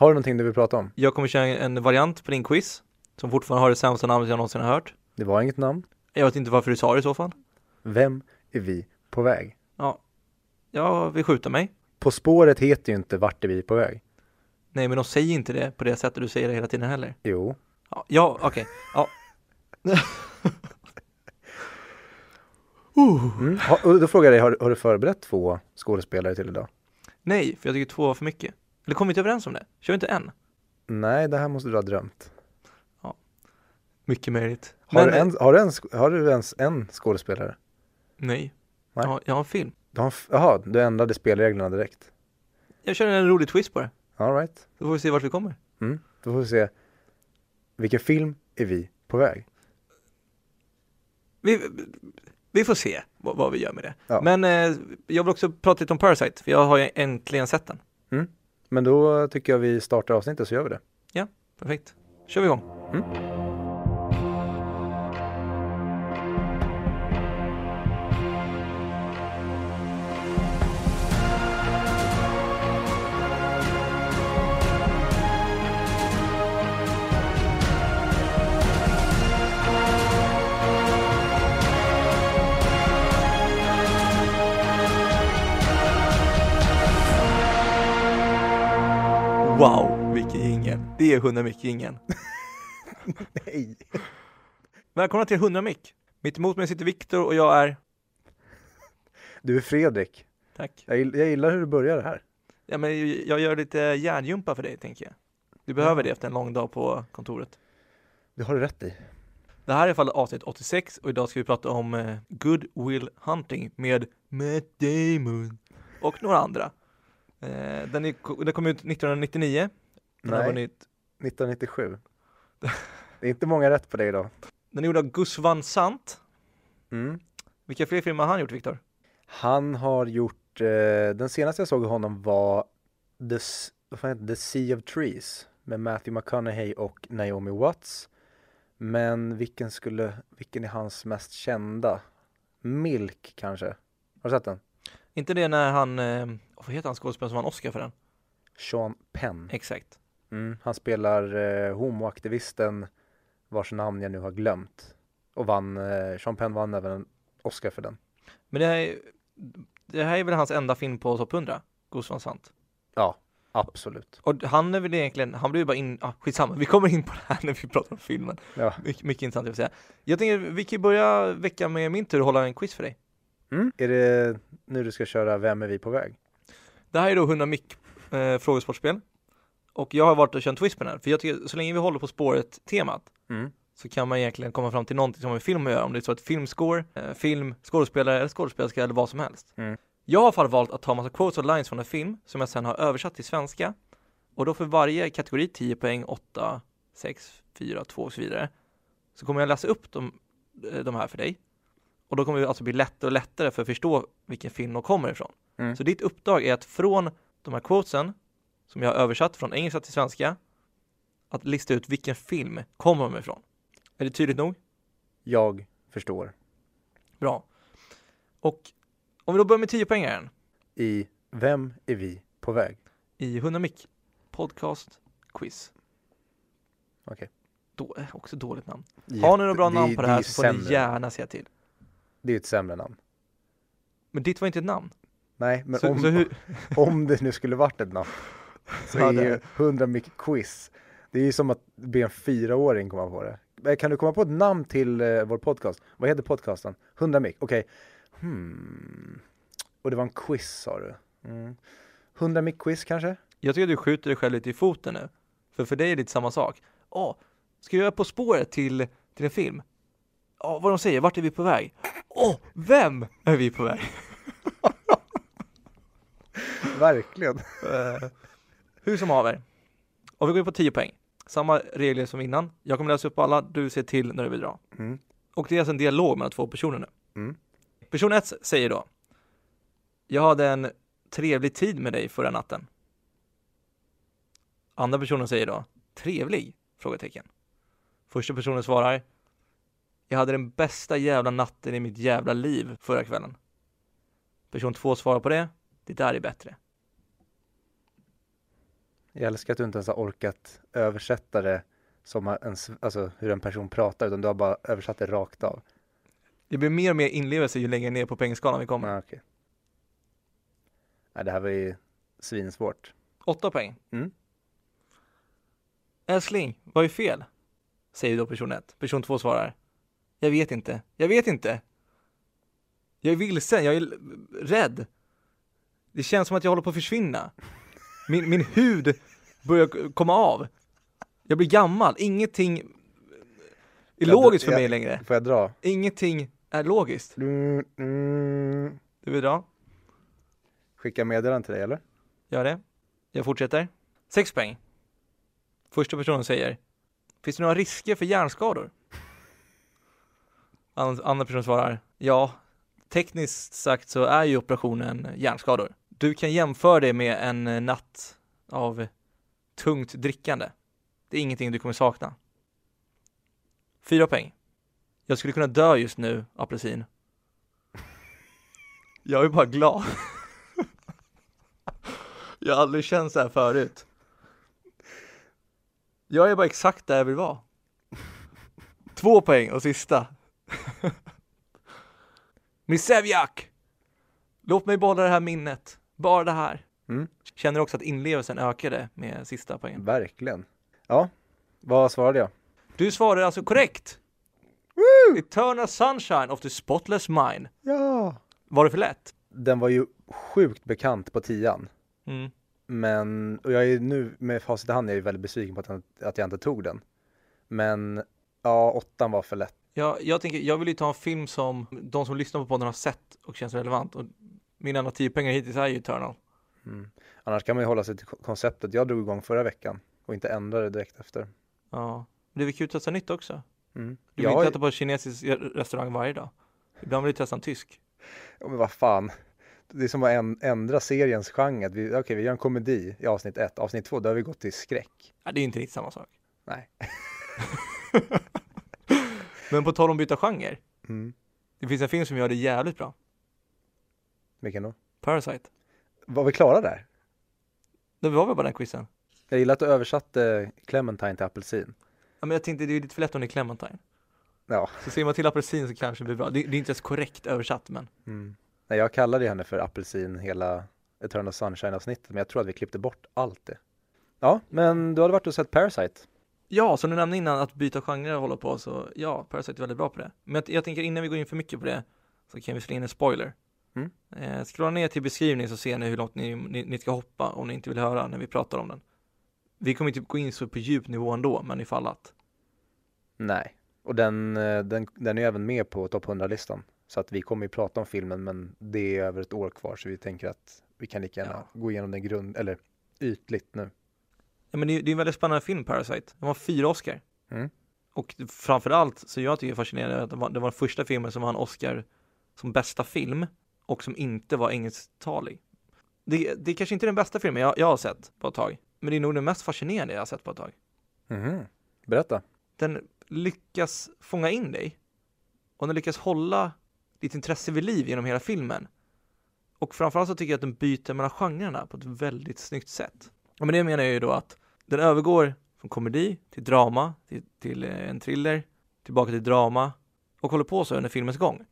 Har du någonting du vill prata om? Jag kommer köra en variant på din quiz som fortfarande har det sämsta namnet jag någonsin har hört. Det var inget namn. Jag vet inte varför du sa det i så fall. Vem är vi på väg? Jag vill skjuta mig. På spåret heter ju inte Vart är vi på väg? Nej, men de säger inte det på det sättet du säger det hela tiden heller. Jo. Ja, ja okej. Ja. Mm. Ha, då frågar jag dig, har, har du förberett två skådespelare till idag? Nej, för jag tycker två var för mycket. Eller kom vi inte överens om det? Kör vi inte en? Nej, det här måste du ha drömt. Mycket möjligt. Har, Men, du, en, har, du, en, har du ens en skådespelare? Nej. Nej. Ja, jag har en film. Du har, Jaha, du ändrade spelreglerna direkt. Jag kör en rolig twist på det. All right. Så får vi se vart vi kommer. Mm. Då får vi se. Vilken film är vi på väg? Vi, vi får se vad, vad vi gör med det. Ja. Men eh, jag vill också prata lite om Parasite, för jag har ju äntligen sett den. Men då tycker jag vi startar avsnittet så gör vi det. Perfekt. kör vi igång. Wow, vilken jingel. Det är 100 mick jingeln. Nej. Välkomna till 100 mick. Mitt emot mig sitter Viktor och jag är... Du är Fredrik. Tack. Jag, jag gillar hur du börjar det här. Ja, men jag gör lite hjärngympa för dig, tänker jag. Du behöver det efter en lång dag på kontoret. Det har du rätt i. Det här är i alla fall avsnitt 86 och idag ska vi prata om eh, Good Will Hunting med Matt Damon och några andra. Eh, den, är, den kom ut 1999. Den Nej, vunnit 1997. Det är inte många rätt på dig idag. Den är gjord av Gus Van Sant. Mm. Vilka fler filmer har han gjort, Viktor? Han har gjort, eh, den senaste jag såg honom var The, vad? The Sea of Trees med Matthew McConaughey och Naomi Watts. Men vilken skulle, vilken är hans mest kända? Milk kanske? Har du sett den? Inte det när han, eh, vad heter han skådespelaren som vann Oscar för den? Sean Penn. Exakt. Mm. Han spelar eh, homoaktivisten vars namn jag nu har glömt. Och vann, eh, Sean Penn vann även en Oscar för den. Men det här, är, det här är väl hans enda film på topp 100? Gus Van Sant. Ja, absolut. Och han är väl egentligen, han blir ju bara in, ah, skitsamma, vi kommer in på det här när vi pratar om filmen. Ja. Mycket, mycket intressant jag vill säga. Jag tänker, vi kan ju börja veckan med min tur och hålla en quiz för dig. Mm. Är det nu du ska köra Vem är vi på väg? Det här är då 100 mick eh, frågesportspel. Och jag har varit och kört en twist på den här, för jag tycker så länge vi håller på spåret temat Mm. så kan man egentligen komma fram till någonting som har med film att göra, om det är så att filmscore, eh, film, skådespelare eller skådespelerska eller vad som helst. Mm. Jag har i alla fall valt att ta massa quotes och lines från en film som jag sen har översatt till svenska och då för varje kategori 10 poäng, 8, 6, 4, 2 och så vidare så kommer jag läsa upp de, eh, de här för dig och då kommer det alltså bli lättare och lättare för att förstå vilken film de kommer ifrån. Mm. Så ditt uppdrag är att från de här quotesen som jag har översatt från engelska till svenska att lista ut vilken film kommer de ifrån. Är det tydligt nog? Jag förstår. Bra. Och om vi då börjar med 10 poängaren I Vem är vi på väg? i 100 mick podcast quiz. Okej. Då, eh, också dåligt namn. Har ni några bra namn på det här så får ni gärna säga till. Det är ett sämre namn. Men ditt var inte ett namn. Nej, men så, om, så hur, om det nu skulle varit ett namn så är ju är. 100 mycket quiz. Det är ju som att be en fyraåring komma på det. Eh, Kan du komma på ett namn till eh, vår podcast? Vad heter podcasten? 100 mick, okej. Hmm. Och det var en quiz sa du? Mm. 100 mick quiz kanske? jag tycker att du skjuter dig själv lite i foten nu. För för dig är det lite samma sak. Åh, ska jag göra På spåret till, till en film? Ja, vad de säger, vart är vi på väg? Åh, vem är vi på väg? Verkligen. Eh, hur som haver. Och vi går in på 10 poäng. Samma regler som innan. Jag kommer läsa upp alla, du ser till när du vill dra. Mm. Och det är alltså en dialog mellan två personer nu. Mm. Person 1 säger då Jag hade en trevlig tid med dig förra natten. Andra personen säger då Trevlig? Frågetecken. Första personen svarar Jag hade den bästa jävla natten i mitt jävla liv förra kvällen. Person 2 svarar på det Det där är bättre. Jag älskar att du inte ens har orkat översätta det som en, alltså hur en person pratar, utan du har bara översatt det rakt av. Det blir mer och mer inlevelse ju längre ner på poängskalan vi kommer. Ah, okej. Nej, det här var ju svinsvårt. Åtta poäng. Mm. Älskling, vad är fel? Säger då person ett. Person två svarar. Jag vet inte. Jag vet inte. Jag är vilsen. Jag är rädd. Det känns som att jag håller på att försvinna. Min, min hud börjar komma av. Jag blir gammal. Ingenting är Jag- logiskt för jag- mig längre. Får jag dra? Ingenting är logiskt. Mm, mm. Du vill dra? Skicka meddelande till dig eller? Gör det. Jag fortsätter. Sex poäng. Första personen säger. Finns det några risker för hjärnskador? An- Andra personen svarar. Ja, tekniskt sagt så är ju operationen hjärnskador. Du kan jämföra det med en eh, natt av tungt drickande. Det är ingenting du kommer sakna. Fyra poäng. Jag skulle kunna dö just nu, apelsin. Jag är bara glad. Jag har aldrig känt så här förut. Jag är bara exakt där jag vill vara. Två poäng och sista. Misevjak! Låt mig behålla det här minnet. Bara det här. Mm. Känner också att inlevelsen ökade med sista poängen. Verkligen. Ja, vad svarade jag? Du svarade alltså korrekt. Eternal sunshine of the spotless mind. Ja! Var det för lätt? Den var ju sjukt bekant på tian. Mm. Men, och jag är nu med facit i hand är jag ju väldigt besviken på att jag, att jag inte tog den. Men, ja, åttan var för lätt. Jag, jag tänker, jag vill ju ta en film som de som lyssnar på podden har sett och känns relevant. Och mina enda tio pengar hittills är ju Eternal. Mm. Annars kan man ju hålla sig till ko- konceptet jag drog igång förra veckan och inte ändra det direkt efter. Ja, det är kul att testa nytt också. Mm. Du vill Ja, inte äta på kinesisk restaurang varje dag. Ibland vill du testa en tysk. ja, men vad fan. Det är som att änd- ändra seriens genre. Vi, okej, vi gör en komedi i avsnitt ett. Avsnitt två, då har vi gått till skräck. Ja, det är inte riktigt samma sak. Nej. Men på tal om byta genre. Mm. Det finns en film som gör det jävligt bra. Vilken då? Parasite. Var vi klara där? Det var väl bara den quizen? Jag gillar att du översatte Clementine till apelsin. Ja, men jag tänkte det är lite för lätt om det är Clementine. Ja. Så ser man till apelsin så kanske det blir bra. Det, det är inte ens korrekt översatt men. Mm. Nej, jag kallade henne för apelsin hela Eternal Sunshine avsnittet, men jag tror att vi klippte bort allt det. Ja, men du hade varit och sett Parasite. Ja, som du nämnde innan att byta genre och hålla på så ja, Parasite är väldigt bra på det. Men jag, jag tänker innan vi går in för mycket på det så kan vi slå in en spoiler. Mm. Eh, scrolla ner till beskrivningen så ser ni hur långt ni, ni, ni ska hoppa om ni inte vill höra när vi pratar om den. Vi kommer inte gå in så på djup nivå ändå, men ifall att. Nej, och den, eh, den, den är även med på topp 100-listan. Så att vi kommer ju prata om filmen, men det är över ett år kvar, så vi tänker att vi kan lika gärna gå igenom den grund, eller ytligt nu. Ja, men det, är- det är en väldigt spännande film, Parasite. Den var fyra Oscar. Mm. Och framförallt så jag tycker det är fascinerande att det var, det var den första filmen som vann Oscar som bästa film och som inte var engelsktalig. Det, det är kanske inte är den bästa filmen jag, jag har sett på ett tag, men det är nog den mest fascinerande jag har sett på ett tag. Mhm. Berätta. Den lyckas fånga in dig och den lyckas hålla ditt intresse vid liv genom hela filmen. Och framförallt så tycker jag att den byter mellan genrerna på ett väldigt snyggt sätt. Och med det menar jag ju då att den övergår från komedi till drama, till, till eh, en thriller, tillbaka till drama och håller på så under filmens gång.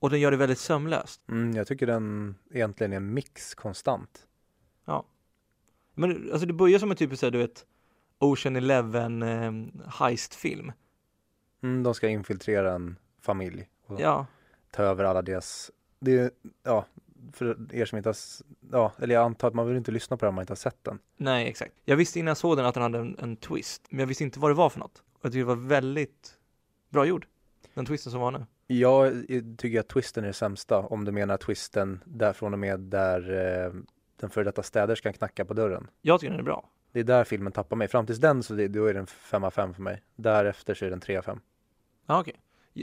Och den gör det väldigt sömlöst. Mm, jag tycker den egentligen är en mix konstant. Men alltså det börjar som en typisk, du vet, Ocean Eleven eh, heist-film. Mm, de ska infiltrera en familj och Ja, ta över alla deras, det är, ja, för er som inte har, ja, eller jag antar att man vill inte lyssna på den om man inte har sett den. Nej, exakt. Jag visste innan jag såg den att den hade en, en twist, men jag visste inte vad det var för något. Och jag tycker det var väldigt bra gjord, den twisten som var nu. Jag tycker att twisten är det sämsta, om du menar twisten där från och med där eh, den före detta städerskan knackar på dörren. Jag tycker den är bra. Det är där filmen tappar mig. Fram tills den så det, då är den 5 av 5 för mig. Därefter så är den 3 av 5. Ja, okej.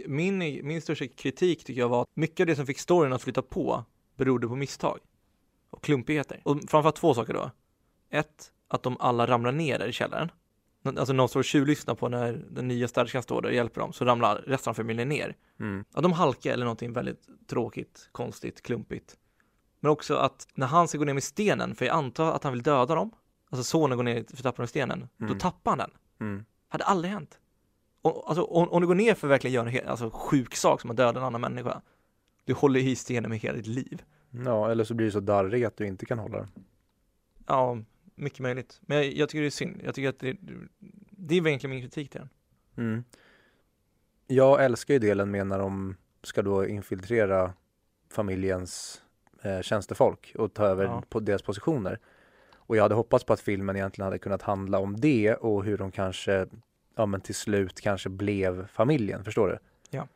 Min, min största kritik tycker jag var att mycket av det som fick storyn att flytta på berodde på misstag och klumpigheter. Och framförallt två saker då. Ett, att de alla ramlar ner där i källaren. Alltså någon står och tjuvlyssnar på när den nya städerskan står där och hjälper dem, så ramlar resten av familjen ner. Mm. Ja, de halkar eller någonting väldigt tråkigt, konstigt, klumpigt. Men också att när han ska gå ner med stenen, för jag antar att han vill döda dem, alltså sonen går ner för trappan och stenen, Mm. då tappar han den. Mm. Hade aldrig hänt. Och, alltså, om, om du går ner för att verkligen göra en he- alltså, sjuk sak som att döda en annan människa, du håller i stenen med hela ditt liv. Ja, eller så blir du så darrig att du inte kan hålla den. Ja, mycket möjligt. Men jag, jag tycker det är synd. Jag tycker att det, det är egentligen min kritik till den. Mm. Jag älskar ju delen med när de ska då infiltrera familjens eh, tjänstefolk och ta över Ja. på deras positioner. Och jag hade hoppats på att filmen egentligen hade kunnat handla om det och hur de kanske, ja men till slut kanske blev familjen, förstår du? Ja.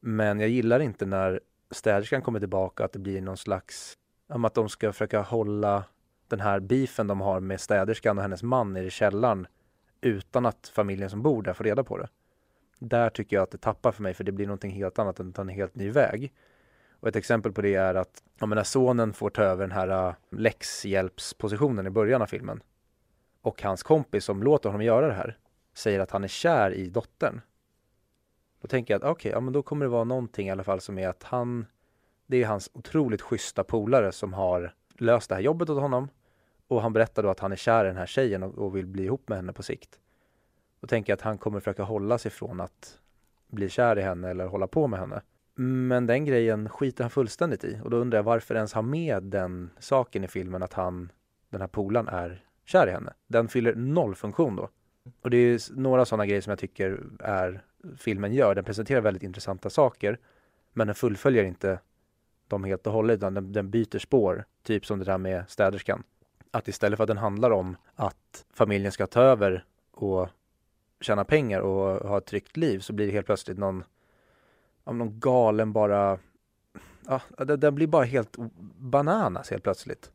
Men jag gillar inte när städerskan kommer tillbaka att det blir någon slags, att de ska försöka hålla den här beefen de har med städerskan och hennes man nere i källaren utan att familjen som bor där får reda på det. Där tycker jag att det tappar för mig för det blir någonting helt annat än att ta en helt ny väg. Och ett exempel på det är att ja, när sonen får ta över den här äh, läxhjälpspositionen i början av filmen och hans kompis som låter honom göra det här säger att han är kär i dottern. Då tänker jag att okej, ja men då kommer det vara någonting i alla fall som är att han det är hans otroligt schyssta polare som har löst det här jobbet åt honom och han berättar då att han är kär i den här tjejen och, och vill bli ihop med henne på sikt. Då tänker jag att han kommer försöka hålla sig från att bli kär i henne eller hålla på med henne. Men den grejen skiter han fullständigt i och då undrar jag varför ens ha med den saken i filmen att han, den här polan är kär i henne. Den fyller noll funktion då. Och det är några sådana grejer som jag tycker är filmen gör. Den presenterar väldigt intressanta saker men den fullföljer inte dem helt och hållet utan den, den byter spår. Typ som det där med städerskan. Att istället för att den handlar om att familjen ska ta över och tjäna pengar och ha ett tryggt liv så blir det helt plötsligt någon, ja, någon galen bara, ja, den, den blir bara helt bananas helt plötsligt.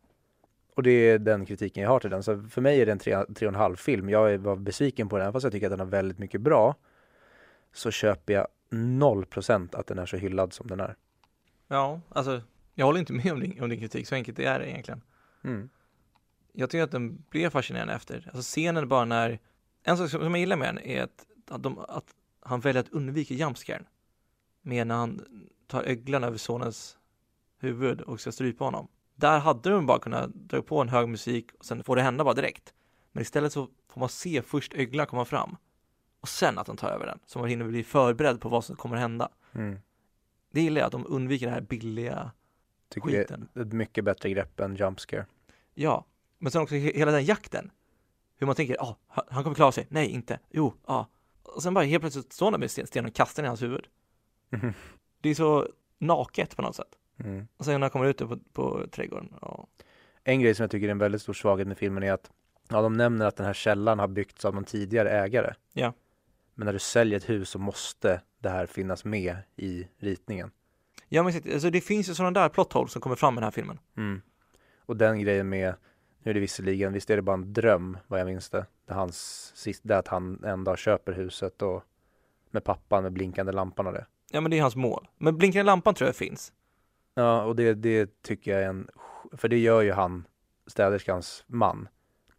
Och det är den kritiken jag har till den. Så för mig är det en tre, tre och en halv film. Jag var besviken på den, fast jag tycker att den har väldigt mycket bra. Så köper jag noll procent att den är så hyllad som den är. Ja, alltså jag håller inte med om din, om din kritik, så enkelt det är det egentligen. Mm. Jag tycker att den blev fascinerande efter. Alltså scenen bara när, en sak som jag gillar med den är att, att, de, att han väljer att undvika jumpscaren. Med när han tar öglan över sonens huvud och ska strypa honom. Där hade de bara kunnat dra på en hög musik och sen får det hända bara direkt. Men istället så får man se först öglan komma fram och sen att han tar över den. Så man hinner bli förberedd på vad som kommer hända. Mm. Det gillar jag, att de undviker det här billiga Tycker det skiten. är ett mycket bättre grepp än jump scare. Ja, men sen också he- hela den jakten. Hur man tänker, ja, han kommer klara sig. Nej, inte. Jo, ja. Och sen bara helt plötsligt står han med sten- stenen och kastar den i hans huvud. Mhm. Det är så naket på något sätt. Mm. Och sen när han kommer ut på, på trädgården, ja. En grej som jag tycker är en väldigt stor svaghet med filmen är att ja, de nämner att den här källaren har byggts av någon tidigare ägare. Ja. Men när du säljer ett hus så måste det här finnas med i ritningen. Ja, men alltså, det finns ju sådana där plot holes som kommer fram i den här filmen. Mm. Och den grejen med, nu är det visserligen, visst är det bara en dröm vad jag minns det. Det hans, sist, det är att han en dag köper huset och med pappan med blinkande lampan och det. Ja, men det är hans mål. Men blinkande lampan tror jag finns. Ja, och det, det tycker jag är en, för det gör ju han, städerskans man.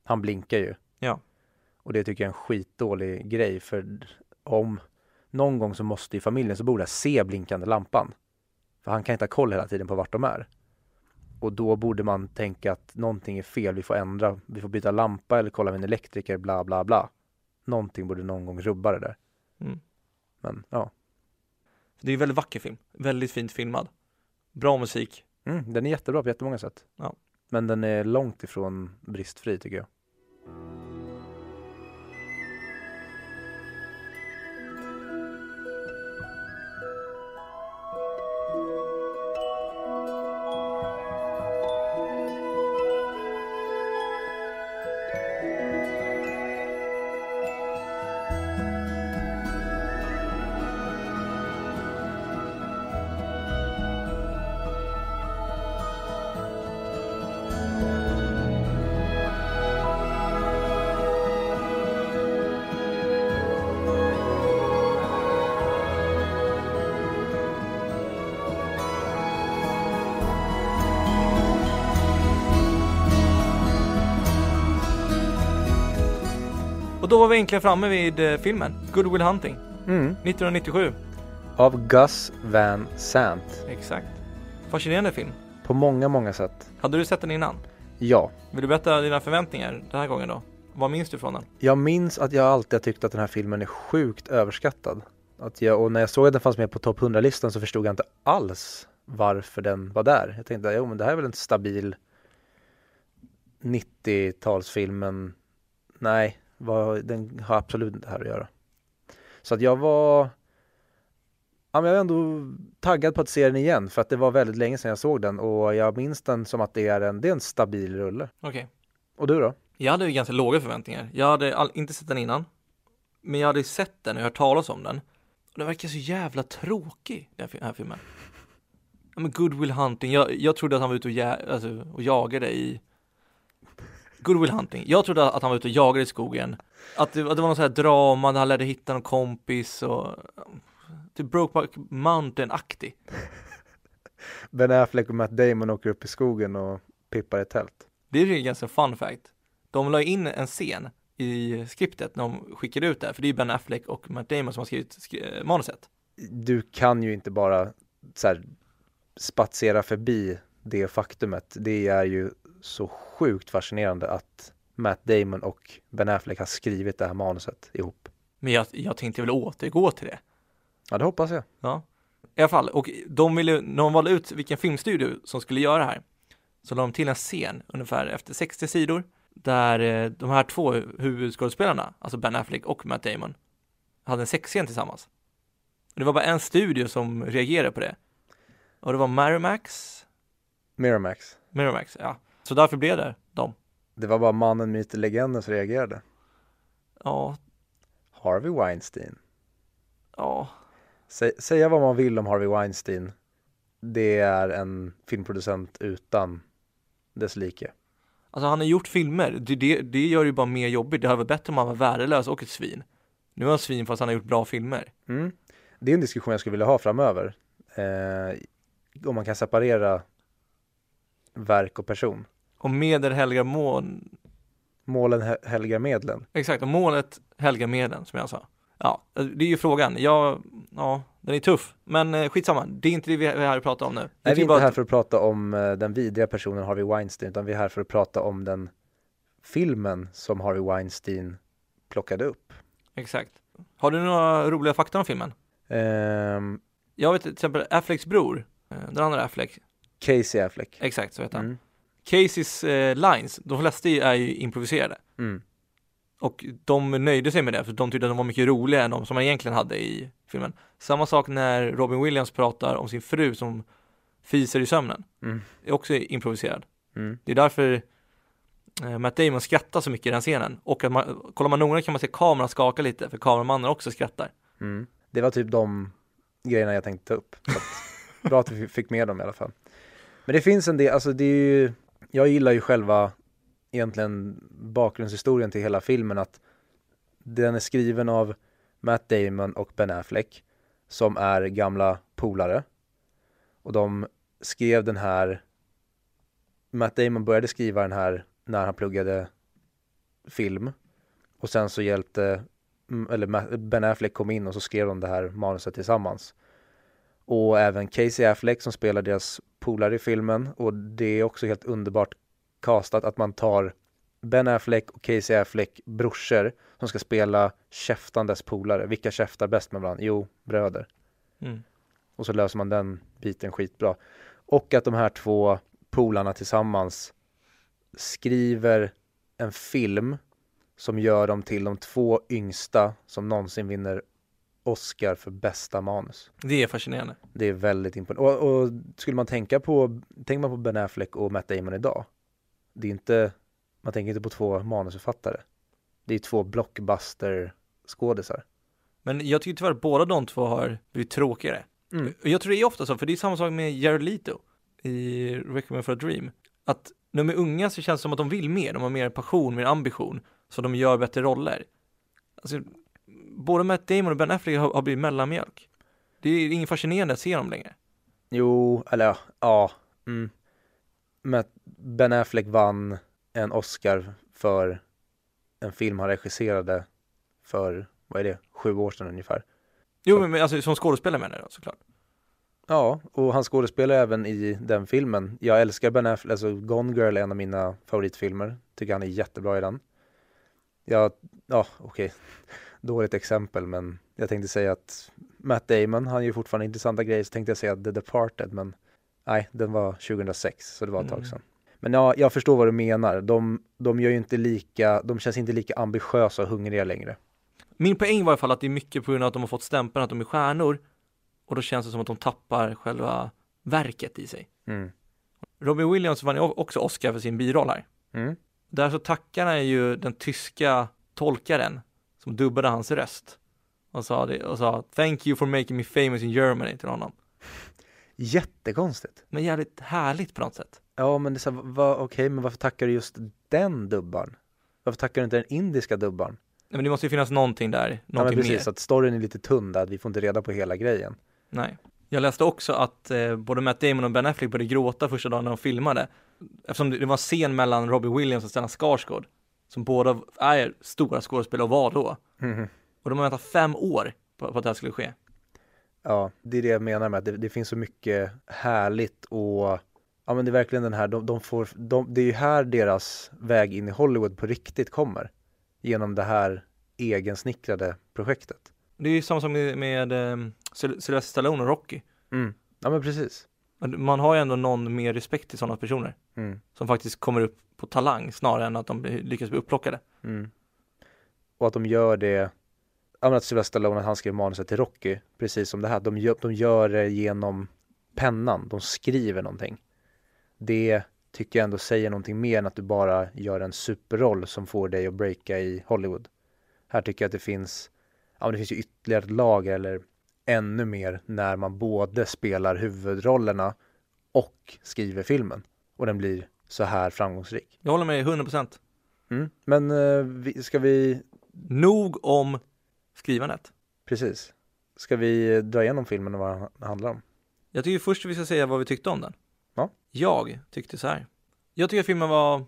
Han blinkar ju. Ja. Och det tycker jag är en skitdålig grej för om någon gång så måste ju familjen som bor där se blinkande lampan. För han kan inte ha koll hela tiden på vart de är. Och då borde man tänka att någonting är fel, vi får ändra, vi får byta lampa eller kolla med en elektriker, bla bla bla. Någonting borde någon gång rubba det där. Mm. Men ja, Det är en väldigt vacker film. Väldigt fint filmad. Bra musik. mm, den är jättebra på jättemånga sätt. Ja. Men den är långt ifrån bristfri tycker jag. Var vi äntligen framme vid eh, filmen. Good Will Hunting. Mm. 1997. Av Gus Van Sant. Exakt. Fascinerande film. På många, många sätt. Hade du sett den innan? Ja. Vill du berätta dina förväntningar den här gången då? Vad minns du från den? Jag minns att jag alltid har tyckt att den här filmen är sjukt överskattad. Att jag, och när jag såg att den fanns med på topp 100-listan så förstod jag inte alls varför den var där. Jag tänkte, jo men det här är väl en stabil 90-talsfilm, men nej, vad, den har absolut inte här att göra. Så att jag var, ja men jag var ändå taggad på att se den igen för att det var väldigt länge sedan jag såg den och jag minns den som att det är en, det är en stabil rulle. Okej. Och du då? Jag hade ju ganska låga förväntningar. Jag hade all, inte sett den innan. Men jag hade sett den och hört talas om den. Och den verkar så jävla tråkig, den här filmen. Ja men Good Will Hunting, jag, jag trodde att han var ute och, jä, alltså, och jagade i Good Will Hunting, jag trodde att han var ute och jagade i skogen. Att det, att det var någon sån här drama där han lärde hitta någon kompis och typ Brokeback Mountain-aktig. Ben Affleck och Matt Damon åker upp i skogen och pippar ett tält. Det är ju ganska fun fact. De la in en scen i skriptet när de skickade ut det, här, för det är ju Ben Affleck och Matt Damon som har skrivit skri- eh, manuset. Du kan ju inte bara så här, spatsera förbi det faktumet. Det är ju så sjukt fascinerande att Matt Damon och Ben Affleck har skrivit det här manuset ihop. Men jag, jag tänkte väl återgå till det. Ja, det hoppas jag. Ja. I alla fall, och de ville, när de valde ut vilken filmstudio som skulle göra det här, så la de till en scen ungefär efter 60 sidor, där eh, de här två huvudskådespelarna, alltså Ben Affleck och Matt Damon, hade en sexscen tillsammans. Det var bara en studio som reagerade på det. Och det var Miramax, Miramax. Miramax, ja. Så därför blev det de. Det var bara mannen, myten, legenden som reagerade. Ja, Harvey Weinstein. ja, Sä, säga vad man vill om Harvey Weinstein. Det är en filmproducent utan dess like. Alltså han har gjort filmer, det, det, det gör ju bara mer jobbigt. Det hade varit bättre om han var värdelös och ett svin. Nu är han svin fast han har gjort bra filmer. Mm. Det är en diskussion jag skulle vilja ha framöver. Eh, om man kan separera verk och person. Och medel helgar mål, Målen he- helgar medlen. exakt, och målet helgar medlen som jag sa. Ja, det är ju frågan. Jag, ja, den är tuff. Men eh, skitsamma, det är inte det vi är här och pratar om nu. Nej, vi är tycker inte här att- för att prata om eh, den vidriga personen Harvey Weinstein, utan vi är här för att prata om den filmen som Harvey Weinstein plockade upp. Exakt. Har du några roliga fakta om filmen? Ehm, Jag vet till exempel Afflecks bror, eh, den andra Affleck, Casey Affleck. exakt så heter han. Mm. Caseys eh, lines, de flesta är ju improviserade. Mm. Och de nöjde sig med det, för de tyckte att de var mycket roligare än de som man egentligen hade i filmen. Samma sak när Robin Williams pratar om sin fru som fiser i sömnen. Mm. är också improviserad. Mm. Det är därför eh, Matt Damon skrattar så mycket i den scenen. Och att man, kollar man noga kan man se kameran skaka lite, för kameramannen också skrattar. Mm. Det var typ de grejerna jag tänkte ta upp. Bra att vi fick med dem i alla fall. Men det finns en del, alltså det är ju, jag gillar ju själva egentligen bakgrundshistorien till hela filmen att den är skriven av Matt Damon och Ben Affleck som är gamla polare. Och de skrev den här, Matt Damon började skriva den här när han pluggade film och sen så hjälpte mm, eller Ben Affleck kom in och så skrev de det här manuset tillsammans. Och även Casey Affleck som spelar deras polare i filmen och det är också helt underbart castat att man tar Ben Affleck och Casey Affleck brorsor som ska spela käftandes polare. Vilka käftar bäst med varandra? Jo, bröder. Mm. Och så löser man den biten skitbra. Och att de här två polarna tillsammans skriver en film som gör dem till de två yngsta som någonsin vinner Oscar för bästa manus. Det är fascinerande. Det är väldigt imponerande. Och, och skulle man tänka på, tänker man på Ben Affleck och Matt Damon idag. Det är inte, man tänker inte på två manusförfattare. Det är två blockbuster skådisar. Men jag tycker tyvärr att båda de två har blivit tråkigare. Mm. Jag tror det är ofta så, för det är samma sak med Jared Leto i Requiem for a Dream. Att när de är unga så känns det som att de vill mer, de har mer passion, mer ambition, så de gör bättre roller. Alltså, både Matt Damon och Ben Affleck har, har blivit mellanmjölk. Det är inget fascinerande att se dem längre. Jo, eller ja, ja. Mm. Matt, Ben Affleck vann en Oscar för en film han regisserade för, vad är det, sju år sedan ungefär. Jo, Så- men, alltså som skådespelare menar jag såklart. Ja, och han skådespelar även i den filmen. Jag älskar Ben Affleck, alltså Gone Girl är en av mina favoritfilmer. Tycker han är jättebra i den. Ja, ja okej, dåligt exempel men jag tänkte säga att Matt Damon, han gör fortfarande intressanta grejer, så tänkte jag säga The Departed men nej, den var 2006 så det var ett tag Mm. sedan. Men ja, jag förstår vad du menar. De, de gör ju inte lika, de känns inte lika ambitiösa och hungriga längre. Min poäng var i alla fall att det är mycket på grund av att de har fått stämpeln att de är stjärnor och då känns det som att de tappar själva verket i sig. Mm. Robin Williams vann ju också Oscar för sin biroll här. Mm. Där så tackar han ju den tyska tolkaren som dubbade hans röst och sa, det, och sa Thank you for making me famous in Germany till honom. Jättekonstigt. Men jävligt härligt på något sätt. Ja, men det är så va, okej, men varför tackar du just den dubban? Varför tackar du inte den indiska dubban? Nej, Men det måste ju finnas någonting där, Ja, men någonting precis, mer. att storyn är lite tunn där, att vi får inte reda på hela grejen. Nej. Jag läste också att eh, både Matt Damon och Ben Affleck började gråta första dagen när de filmade. Eftersom det det var en scen mellan Robbie Williams och Stellan Skarsgård. Som båda är stora skådespelare och var då. Mhm. Och de har väntat fem år på, på att det här skulle ske. Ja, det är det jag menar med att det, det finns så mycket härligt och ja, men det är verkligen den här, de, de får, de, det är ju här deras väg in i Hollywood på riktigt kommer. Genom det här egensnickrade projektet. Det är ju samma som med, med Syl- Sylvester Stallone och Rocky. Mm. Ja, men precis. Man har ju ändå någon mer respekt till sådana personer. Mm. Som faktiskt kommer upp på talang snarare än att de lyckas bli upplockade. Mm. Och att de gör det, ja men att Sylvester Stallone, att han skrev manuset till Rocky, precis som det här, de gör, de gör det genom pennan, de skriver någonting. Det tycker jag ändå säger någonting mer än att du bara gör en superroll som får dig att breaka i Hollywood. Här tycker jag att det finns, ja men det finns ju ytterligare ett lager eller ännu mer när man både spelar huvudrollerna och skriver filmen. Och den blir så här framgångsrik. Jag håller med 100%. Mm. Men eh, ska vi Nog om skrivandet. Precis. Ska vi dra igenom filmen och vad den handlar om? Jag tycker först vi ska säga vad vi tyckte om den. Ja. Jag tyckte så här. Jag tycker filmen var,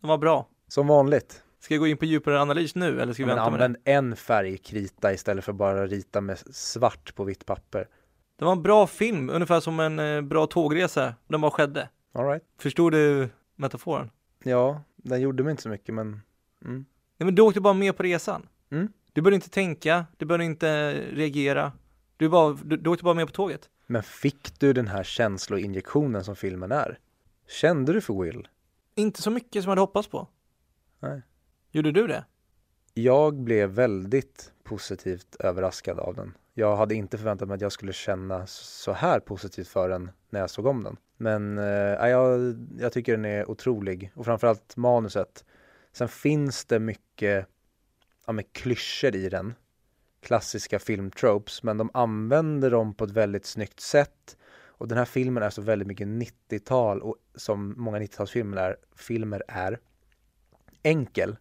den var bra. Som vanligt. Ska jag gå in på djupare analys nu eller ska vi Men vänta med det? använd en färgkrita istället för bara rita med svart på vitt papper. Det var en bra film, ungefär som en eh, bra tågresa. Den bara skedde. All right. Förstod du metaforen? Ja, den gjorde mig inte så mycket men mm. Nej men du åkte bara med på resan. Mm. Du började inte tänka, du började inte reagera. Du, bara, du, du åkte bara med på tåget. Men fick du den här känsloinjektionen som filmen är? Kände du för Will? Inte så mycket som jag hade hoppats på. Nej. Gjorde du det? Jag blev väldigt positivt överraskad av den. Jag hade inte förväntat mig att jag skulle känna så här positivt för den när jag såg om den. Men eh, jag, jag tycker den är otrolig och framförallt manuset. Sen finns det mycket ja, med klyschor i den. Klassiska filmtropes, men de använder dem på ett väldigt snyggt sätt. Och den här filmen är så väldigt mycket 90-tal och som många 90-talsfilmer är, filmer är enkel.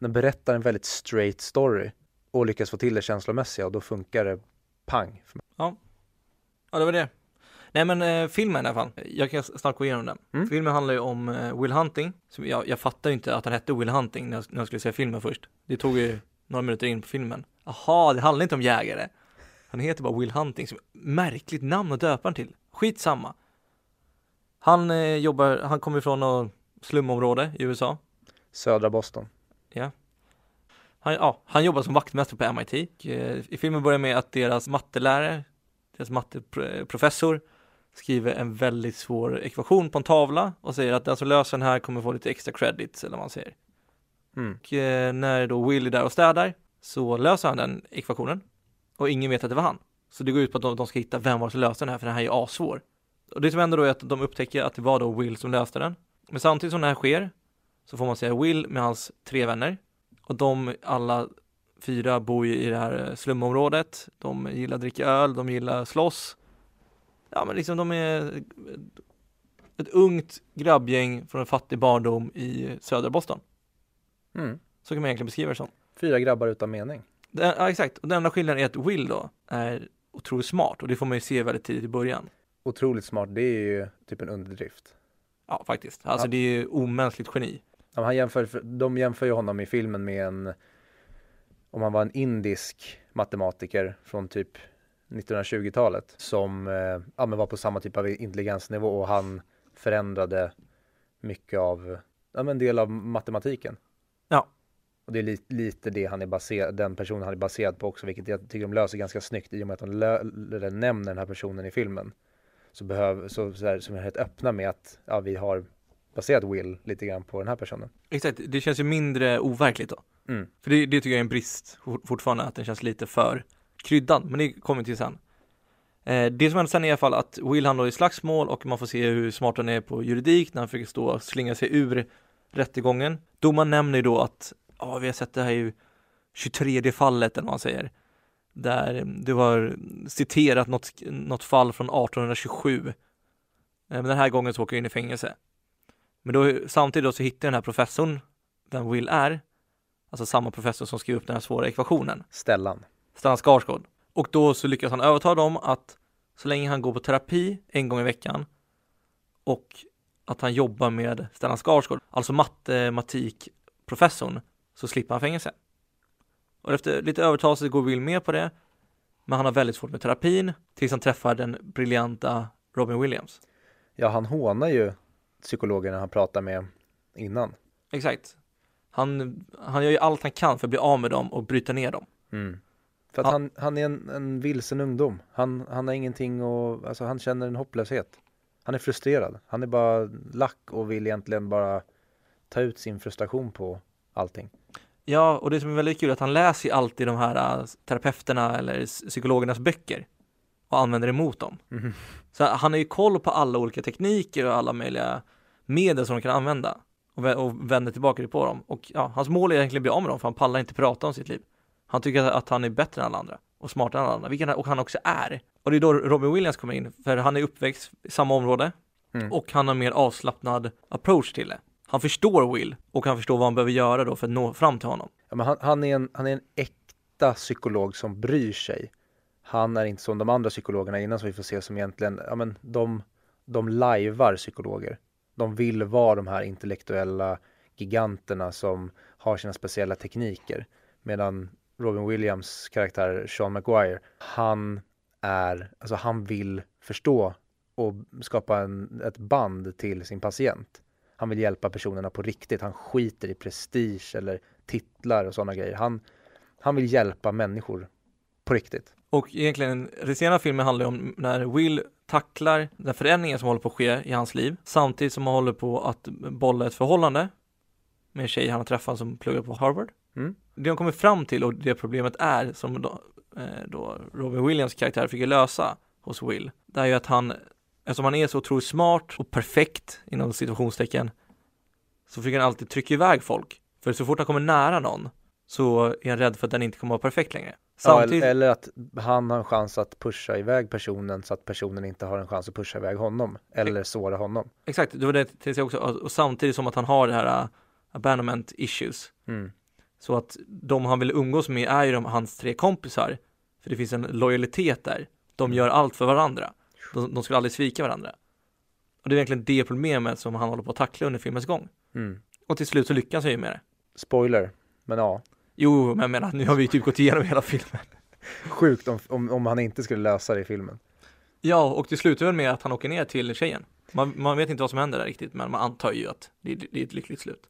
Den berättar en väldigt straight story och lyckas få till det känslomässiga och då funkar det pang. mig. Ja, det var det. Nej men eh, filmen i alla fall, jag kan snart gå igenom den. Mm. Filmen handlar ju om eh, Will Hunting, som jag, jag fattar ju inte att han hette Will Hunting när jag, när jag skulle se filmen först. Det tog ju några minuter in på filmen. Jaha, det handlar inte om jägare. Han heter bara Will Hunting, som märkligt namn att döpa han till. Skitsamma. Han eh, jobbar, han kommer från något slumområde i USA. Södra Boston. Han, ja, han jobbar som vaktmästare på MIT. Eh, I filmen börjar med att deras mattelärare, deras matteprofessor, skriver en väldigt svår ekvation på en tavla och säger att den som löser den här kommer få lite extra credits, eller vad man säger. Mm. Och eh, när då Will är där och städar så löser han den ekvationen och ingen vet att det var han. Så det går ut på att de, de ska hitta vem var som löste den här, för den här är assvår. Och det som händer då är att de upptäcker att det var då Will som löste den. Men samtidigt som det här sker så får man säga Will med hans tre vänner och de alla fyra bor ju i det här eh, slumområdet. De gillar att dricka öl, de gillar slåss. Ja men liksom de är ett ungt grabbgäng från en fattig barndom i södra Boston. Mm. Så kan man egentligen beskriva det som. Fyra grabbar utan mening. Det, ja exakt, och den enda skillnaden är att Will då är otroligt smart och det får man ju se väldigt tidigt i början. Otroligt smart, det är ju typ en underdrift. Ja faktiskt, alltså Ja. det är ju omänskligt geni. Han jämför, de jämför ju honom i filmen med en, om han var en indisk matematiker från typ 1920-talet som eh, ja, men var på samma typ av intelligensnivå och han förändrade mycket av, ja men en del av matematiken. Ja. Och det är li lite det han är baserad, den personen han är baserad på också, vilket jag tycker de löser ganska snyggt i och med att de lö- nämner den här personen i filmen. Så behöver, så, så där, som är helt öppna med att, ja vi har baserat Will lite grann på den här personen. Exakt, det känns ju mindre overkligt då. Mm. För det, det tycker jag är en brist fortfarande, att den känns lite för kryddad, men det kommer till sen. Eh, det som händer sen är i alla fall att Will handlar i slagsmål och man får se hur smart han är på juridik när han försöker stå och slinga sig ur rättegången. Domaren nämner ju då att, ja vi har sett det här i 23 fallet eller vad man säger, där det var citerat något, något fall från 1827. Eh, men den här gången så åker han in i fängelse. Men då, samtidigt då så hittar den här professorn, vem Will är, alltså samma professor som skrev upp den här svåra ekvationen. Stellan. Stellan Skarsgård. Och då så lyckas han övertala dem att så länge han går på terapi en gång i veckan och att han jobbar med Stellan Skarsgård, alltså matematikprofessorn, så slipper han fängelse. Och efter lite övertalelse går Will med på det, men han har väldigt svårt med terapin tills han träffar den briljanta Robin Williams. Ja, han hånar ju psykologerna han pratar med innan. Exakt. Han, han gör ju allt han kan för att bli av med dem och bryta ner dem. Mm. För att Ja. han, han är en, en vilsen ungdom. Han, han har ingenting och, alltså han känner en hopplöshet. Han är frustrerad. Han är bara lack och vill egentligen bara ta ut sin frustration på allting. Ja, och det som är väldigt kul är att han läser ju alltid de här äh, terapeuterna eller psykologernas böcker och använder emot dem. Mhm. Så han har ju koll på alla olika tekniker och alla möjliga medel som de kan använda och, vä- och vänder tillbaka det på dem. Och ja, hans mål är egentligen att bli av med dem för han pallar inte prata om sitt liv. Han tycker att han är bättre än alla andra och smartare än alla andra, vilket han, och han också är. Och det är då Robin Williams kommer in, för han är uppväxt i samma område Mm. och han har mer avslappnad approach till det. Han förstår Will och han förstår vad han behöver göra då för att nå fram till honom. Ja, men han, han, är en, han är en äkta psykolog som bryr sig. Han är inte som de andra psykologerna innan som vi får se som egentligen, ja men de, de lajvar psykologer. De vill vara de här intellektuella giganterna som har sina speciella tekniker. Medan Robin Williams karaktär Sean Maguire, han är, alltså han vill förstå och skapa en, ett band till sin patient. Han vill hjälpa personerna på riktigt. Han skiter i prestige eller titlar och sådana grejer. Han, han vill hjälpa människor på riktigt. Och egentligen, den senare filmen handlar ju om när Will tacklar den förändringen som håller på att ske i hans liv, samtidigt som han håller på att bolla ett förhållande med en tjej han har träffat som pluggar på Harvard. Mm. Det de kommer fram till och det problemet är, som då, eh, då Robin Williams karaktär försöker lösa hos Will, det är ju att han, eftersom han är så otroligt smart och perfekt inom situationstecken, så försöker han alltid trycka iväg folk. För så fort han kommer nära någon så är han rädd för att den inte kommer att vara perfekt längre. Ja, Samtidigt, eller att han har en chans att pusha iväg personen så att personen inte har en chans att pusha iväg honom. Eller såra honom. Exakt, det var det jag tänkte också. Och samtidigt som att han har det här uh, abandonment issues. Mm. Så att de han vill umgås med är ju de, hans tre kompisar. För det finns en lojalitet där. De gör allt för varandra. De, de skulle aldrig svika varandra. Och det är egentligen det problemet som han håller på att tackla under filmens gång. Mm. Och till slut så lyckas han ju med det. Spoiler, men ja. Jo, men jag menar, nu har vi ju typ gått igenom hela filmen. Sjukt om, om, om han inte skulle lösa det i filmen. Ja, och det slutar väl med att han åker ner till tjejen. Man, man vet inte vad som händer där riktigt, men man antar ju att det, det är ett lyckligt slut.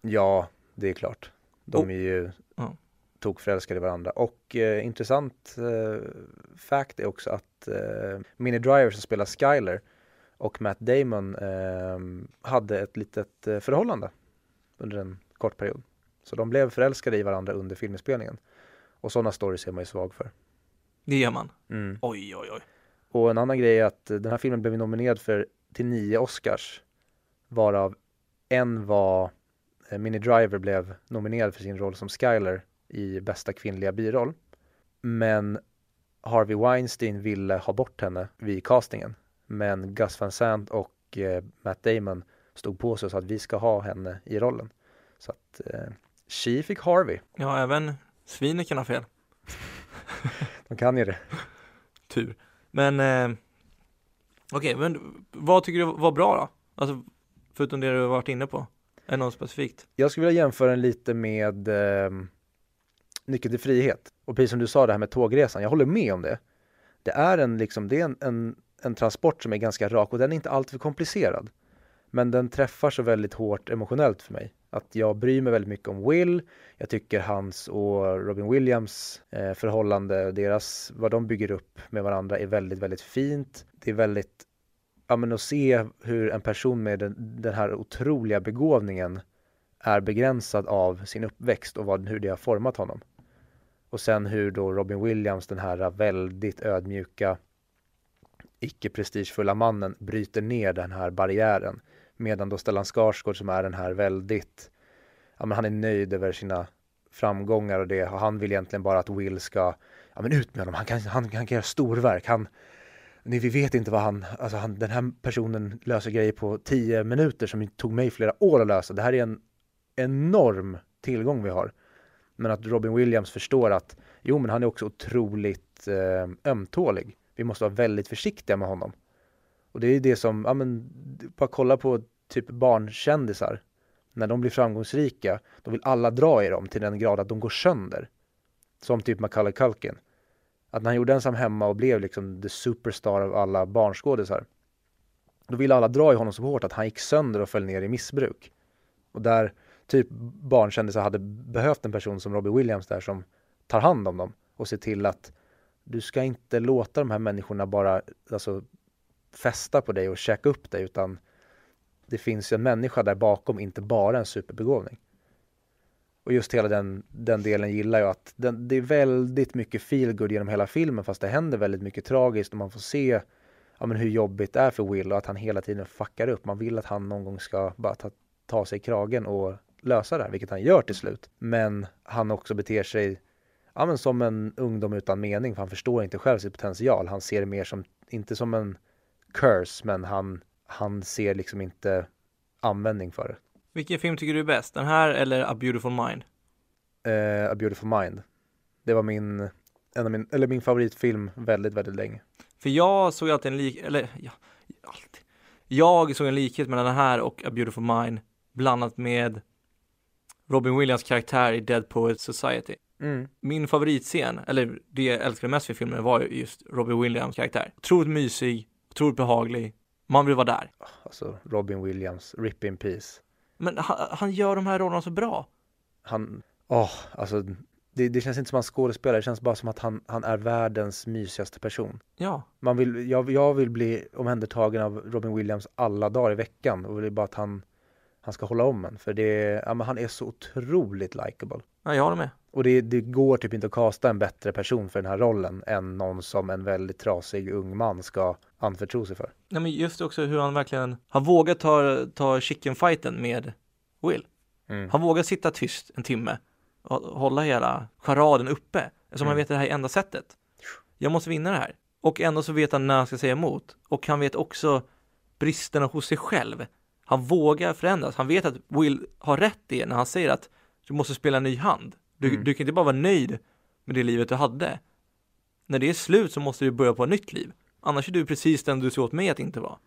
Ja, det är klart. De är ju Ja. tokförälskade i varandra. Och eh, intressant eh, fact är också att eh, Minnie Driver som spelar Skyler och Matt Damon eh, hade ett litet eh, förhållande under en kort period. Så de blev förälskade i varandra under filminspelningen. Och sådana stories är man ju svag för. Det gör man. Mm. Oj, oj, oj. Och en annan grej är att den här filmen blev nominerad för till nio Oscars. Varav en var eh, Minnie Driver blev nominerad för sin roll som Skyler i bästa kvinnliga biroll. Men Harvey Weinstein ville ha bort henne vid castingen. Men Gus Van Sant och eh, Matt Damon stod på sig och sa att vi ska ha henne i rollen. Så att eh, She fick Harvey. Ja, även svinet kan ha fel. De kan ju det. Tur. Men, eh, okej, men vad tycker du var bra då? Alltså, förutom det du har varit inne på. Är något specifikt? Jag skulle vilja jämföra den lite med eh, Nyckeln till frihet. Och precis som du sa det här med tågresan, jag håller med om det. det är en, liksom, det är en, en, en transport som är ganska rak och den är inte alltför komplicerad. Men den träffar så väldigt hårt emotionellt för mig. Att jag bryr mig väldigt mycket om Will. Jag tycker hans och Robin Williams eh, förhållande, deras, vad de bygger upp med varandra är väldigt, väldigt fint. Det är väldigt, ja men att se hur en person med den, den här otroliga begåvningen är begränsad av sin uppväxt och vad, hur det har format honom. Och sen hur då Robin Williams, den här väldigt ödmjuka, icke prestigefulla mannen, bryter ner den här barriären Medan då Stellan Skarsgård som är den här väldigt, ja men han är nöjd över sina framgångar och det och han vill egentligen bara att Will ska, ja men ut med honom, han kan, han, han kan göra storverk, han, ni, vi vet inte vad han, alltså han, den här personen löser grejer på tio minuter som tog mig flera år att lösa. Det här är en enorm tillgång vi har. Men att Robin Williams förstår att, jo men han är också otroligt eh, ömtålig. Vi måste vara väldigt försiktiga med honom. Och det är ju det som, ja men, bara kolla på typ barnkändisar. När de blir framgångsrika, då vill alla dra i dem till den grad att de går sönder. Som typ Macaulay Culkin. Att när han gjorde ensam hemma och blev liksom the superstar av alla barnskådisar. Då ville alla dra i honom så hårt att han gick sönder och föll ner i missbruk. Och där typ barnkändisar hade behövt en person som Robbie Williams där som tar hand om dem och ser till att du ska inte låta de här människorna bara alltså, fästa på dig och käka upp dig utan det finns ju en människa där bakom, inte bara en superbegåvning. Och just hela den, den delen gillar jag att den, det är väldigt mycket feelgood genom hela filmen fast det händer väldigt mycket tragiskt och man får se ja, men hur jobbigt det är för Will och att han hela tiden fuckar upp. Man vill att han någon gång ska bara ta, ta sig i kragen och lösa det här, vilket han gör till slut. Men han också beter sig ja, men som en ungdom utan mening för han förstår inte själv sin potential. Han ser det mer som, inte som en curse, men han, han ser liksom inte användning för det. Vilken film tycker du är bäst? Den här eller A Beautiful Mind? Uh, A Beautiful Mind. Det var min, en av min, eller min favoritfilm väldigt, väldigt länge. För jag såg alltid en lik, eller ja, alltid. Jag såg en likhet mellan den här och A Beautiful Mind blandat med Robin Williams karaktär i Dead Poets Society. Mm. Min favoritscen, eller det jag älskade mest för filmen var just Robin Williams karaktär. Otroligt mysig, otroligt behaglig. Man vill vara där. Alltså Robin Williams, Rip in Peace. Men han, han gör de här rollerna så bra. Han, åh, oh, alltså det, det, känns inte som han skådespelare, det känns bara som att han, han är världens mysigaste person. Ja. Man vill, jag, jag vill bli omhändertagen av Robin Williams alla dagar i veckan och det är bara att han, han ska hålla om en. För det, ja, men han är så otroligt likable. Ja, jag håller med. Och det, det, går typ inte att kasta en bättre person för den här rollen än någon som en väldigt trasig ung man ska anförtro sig för. Nej men just också hur han verkligen, han vågar ta, ta chicken fighten med Will. Mm. Han vågar sitta tyst en timme och hålla hela charaden uppe. Eftersom mm. han vet att det här är enda sättet. Jag måste vinna det här. Och ändå så vet han när han ska säga emot. Och han vet också bristerna hos sig själv. Han vågar förändras. Han vet att Will har rätt i när han säger att du måste spela en ny hand. Du, mm. du kan inte bara vara nöjd med det livet du hade. När det är slut så måste du börja på ett nytt liv. Annars är du precis den du såg åt mig att inte vara.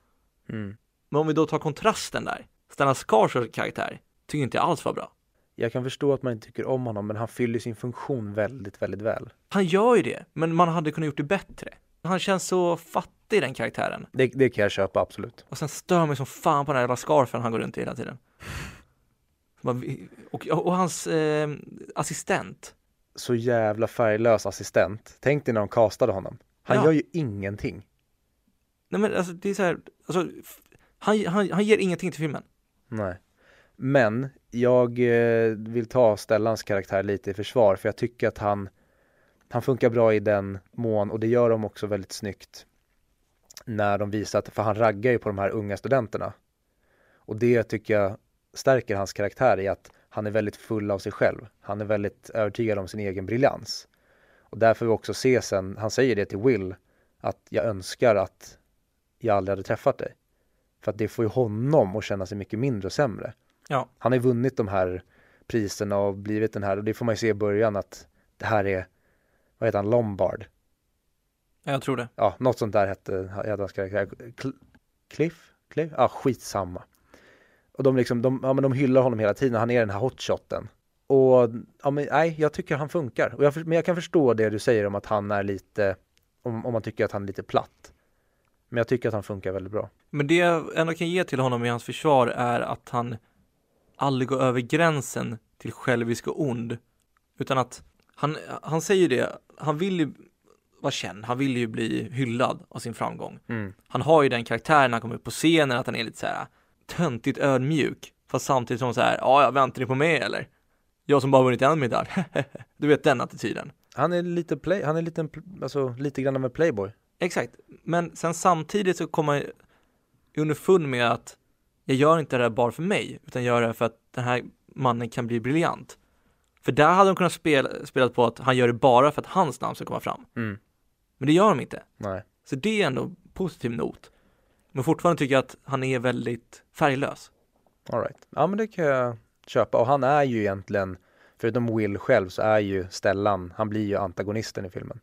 Mm. Men om vi då tar kontrasten där. Stellan Skarsgårds karaktär tycker inte alls var bra. Jag kan förstå att man inte tycker om honom, men han fyller sin funktion väldigt, väldigt väl. Han gör ju det, men man hade kunnat gjort det bättre. Han känns så fattig den karaktären. Det, det kan jag köpa, absolut. Och sen stör mig som fan på den här jävla scarfen han går runt i hela tiden. Och, och hans eh, assistent. Så jävla färglös assistent. Tänk dig när de castade honom. Han ja. gör ju ingenting. Nej men alltså det är så här, alltså, han, han, han ger ingenting till filmen. Nej. Men jag eh, vill ta Stellans karaktär lite i försvar för jag tycker att han han funkar bra i den mån och det gör de också väldigt snyggt när de visar att, för han raggar ju på de här unga studenterna. Och det tycker jag stärker hans karaktär i att han är väldigt full av sig själv. Han är väldigt övertygad om sin egen briljans. Och därför vi också se sen, han säger det till Will, att jag önskar att jag aldrig hade träffat dig. För att det får ju honom att känna sig mycket mindre och sämre. Ja. Han har ju vunnit de här priserna och blivit den här, och det får man ju se i början att det här är, vad heter han, Lombard? Ja, jag tror det. Ja, något sånt där hette, hette hans karaktär. Cliff? Cliff? Ja, skitsamma. Och de, liksom, de, ja, men de hyllar honom hela tiden, han är den här hotshoten. Och ja, men, nej, jag tycker han funkar. Och jag, men jag kan förstå det du säger om att han är lite om, om man tycker att han är lite platt. Men jag tycker att han funkar väldigt bra. Men det jag ändå kan ge till honom i hans försvar är att han aldrig går över gränsen till självisk och ond. Utan att han, han säger det, han vill ju vara känd, han vill ju bli hyllad av sin framgång. Mm. Han har ju den karaktären när han kommer upp på scenen, att han är lite så här töntigt ödmjuk. Fast samtidigt som så här, ja, väntar ni på mig eller? Jag som bara vunnit en medalj. du vet den attityden. Han är lite play, han är lite, alltså lite grann av en playboy. Exakt, men sen samtidigt så kommer man underfund med att jag gör inte det här bara för mig, utan gör det för att den här mannen kan bli briljant. För där hade de kunnat spela, spela på att han gör det bara för att hans namn ska komma fram. Mm. Men det gör de inte. Nej. Så det är ändå positiv not. Men fortfarande tycker jag att han är väldigt färglös. All right. Ja men det kan jag köpa och han är ju egentligen, förutom Will själv så är ju Stellan, han blir ju antagonisten i filmen.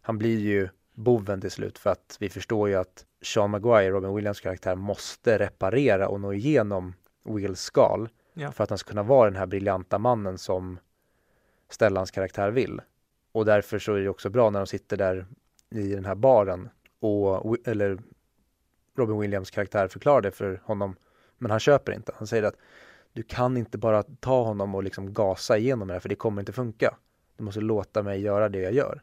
Han blir ju boven till slut för att vi förstår ju att Sean Maguire, Robin Williams karaktär, måste reparera och nå igenom Wills skal Ja. för att han ska kunna vara den här briljanta mannen som Stellans karaktär vill. Och därför så är det också bra när de sitter där i den här baren och, eller Robin Williams karaktär förklarar det för honom, men han köper inte. Han säger att du kan inte bara ta honom och liksom gasa igenom det här för det kommer inte funka. Du måste låta mig göra det jag gör.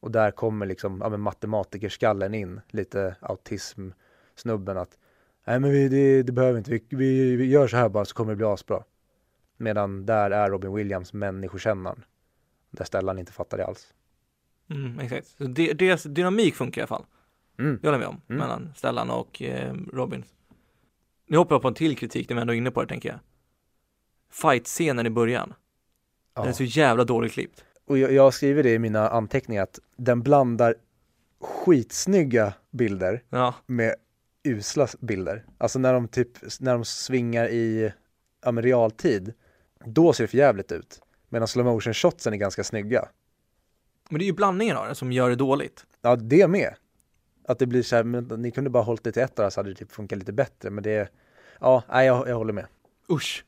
Och där kommer liksom, ja men matematikerskallen in, lite autism-snubben att nej men vi, det, det behöver inte, vi, vi, vi gör så här bara så kommer det bli asbra. Medan där är Robin Williams människokännaren. Där Stellan inte fattar det alls. Mm, exakt. Så deras dynamik funkar i alla fall. Mm. Det håller jag med om. Mm. Mellan Stellan och eh, Robin. Nu hoppar jag på en till kritik när vi ändå är inne på det tänker jag. Fight-scenen i början. Den är Ja. så jävla dåligt klippt. Och jag, jag skriver det i mina anteckningar att den blandar skitsnygga bilder Ja, med usla bilder. Alltså när de typ, när de svingar i ja, men realtid, då ser det för jävligt ut. Medan slow motion shotsen är ganska snygga. men det är ju blandningen av det som gör det dåligt. Ja, det med. Att det blir så här, men ni kunde bara hållit det till ett år så hade det typ funkat lite bättre. Men det, ja, nej, jag, jag håller med. Usch.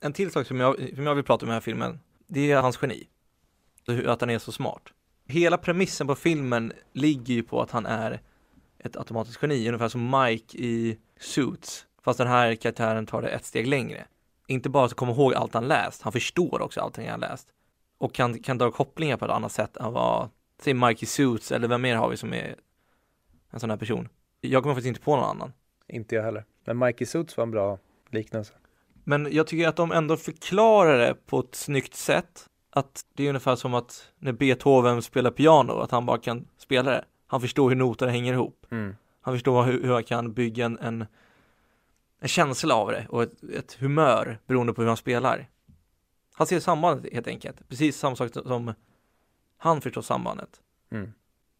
En till sak som jag, som jag vill prata om i den här filmen, det är hans geni. Att han är så smart. Hela premissen på filmen ligger ju på att han är ett automatiskt geni, ungefär som Mike i Suits. Fast den här karaktären tar det ett steg längre. Inte bara att komma ihåg allt han läst, han förstår också allting han läst. Och kan, kan dra kopplingar på ett annat sätt än vad, säg Mike i Suits, eller vem mer har vi som är en sån här person? Jag kommer faktiskt inte på någon annan. Inte jag heller. Men Mikey Suits var en bra liknelse. Men jag tycker att de ändå förklarar det på ett snyggt sätt. Att det är ungefär som att när Beethoven spelar piano, att han bara kan spela det. Han förstår hur noterna hänger ihop. Mm. Han förstår hur, hur han kan bygga en, en, en känsla av det och ett, ett humör beroende på hur han spelar. Han ser sambandet helt enkelt. Precis samma sak som han förstår sambandet. Mm.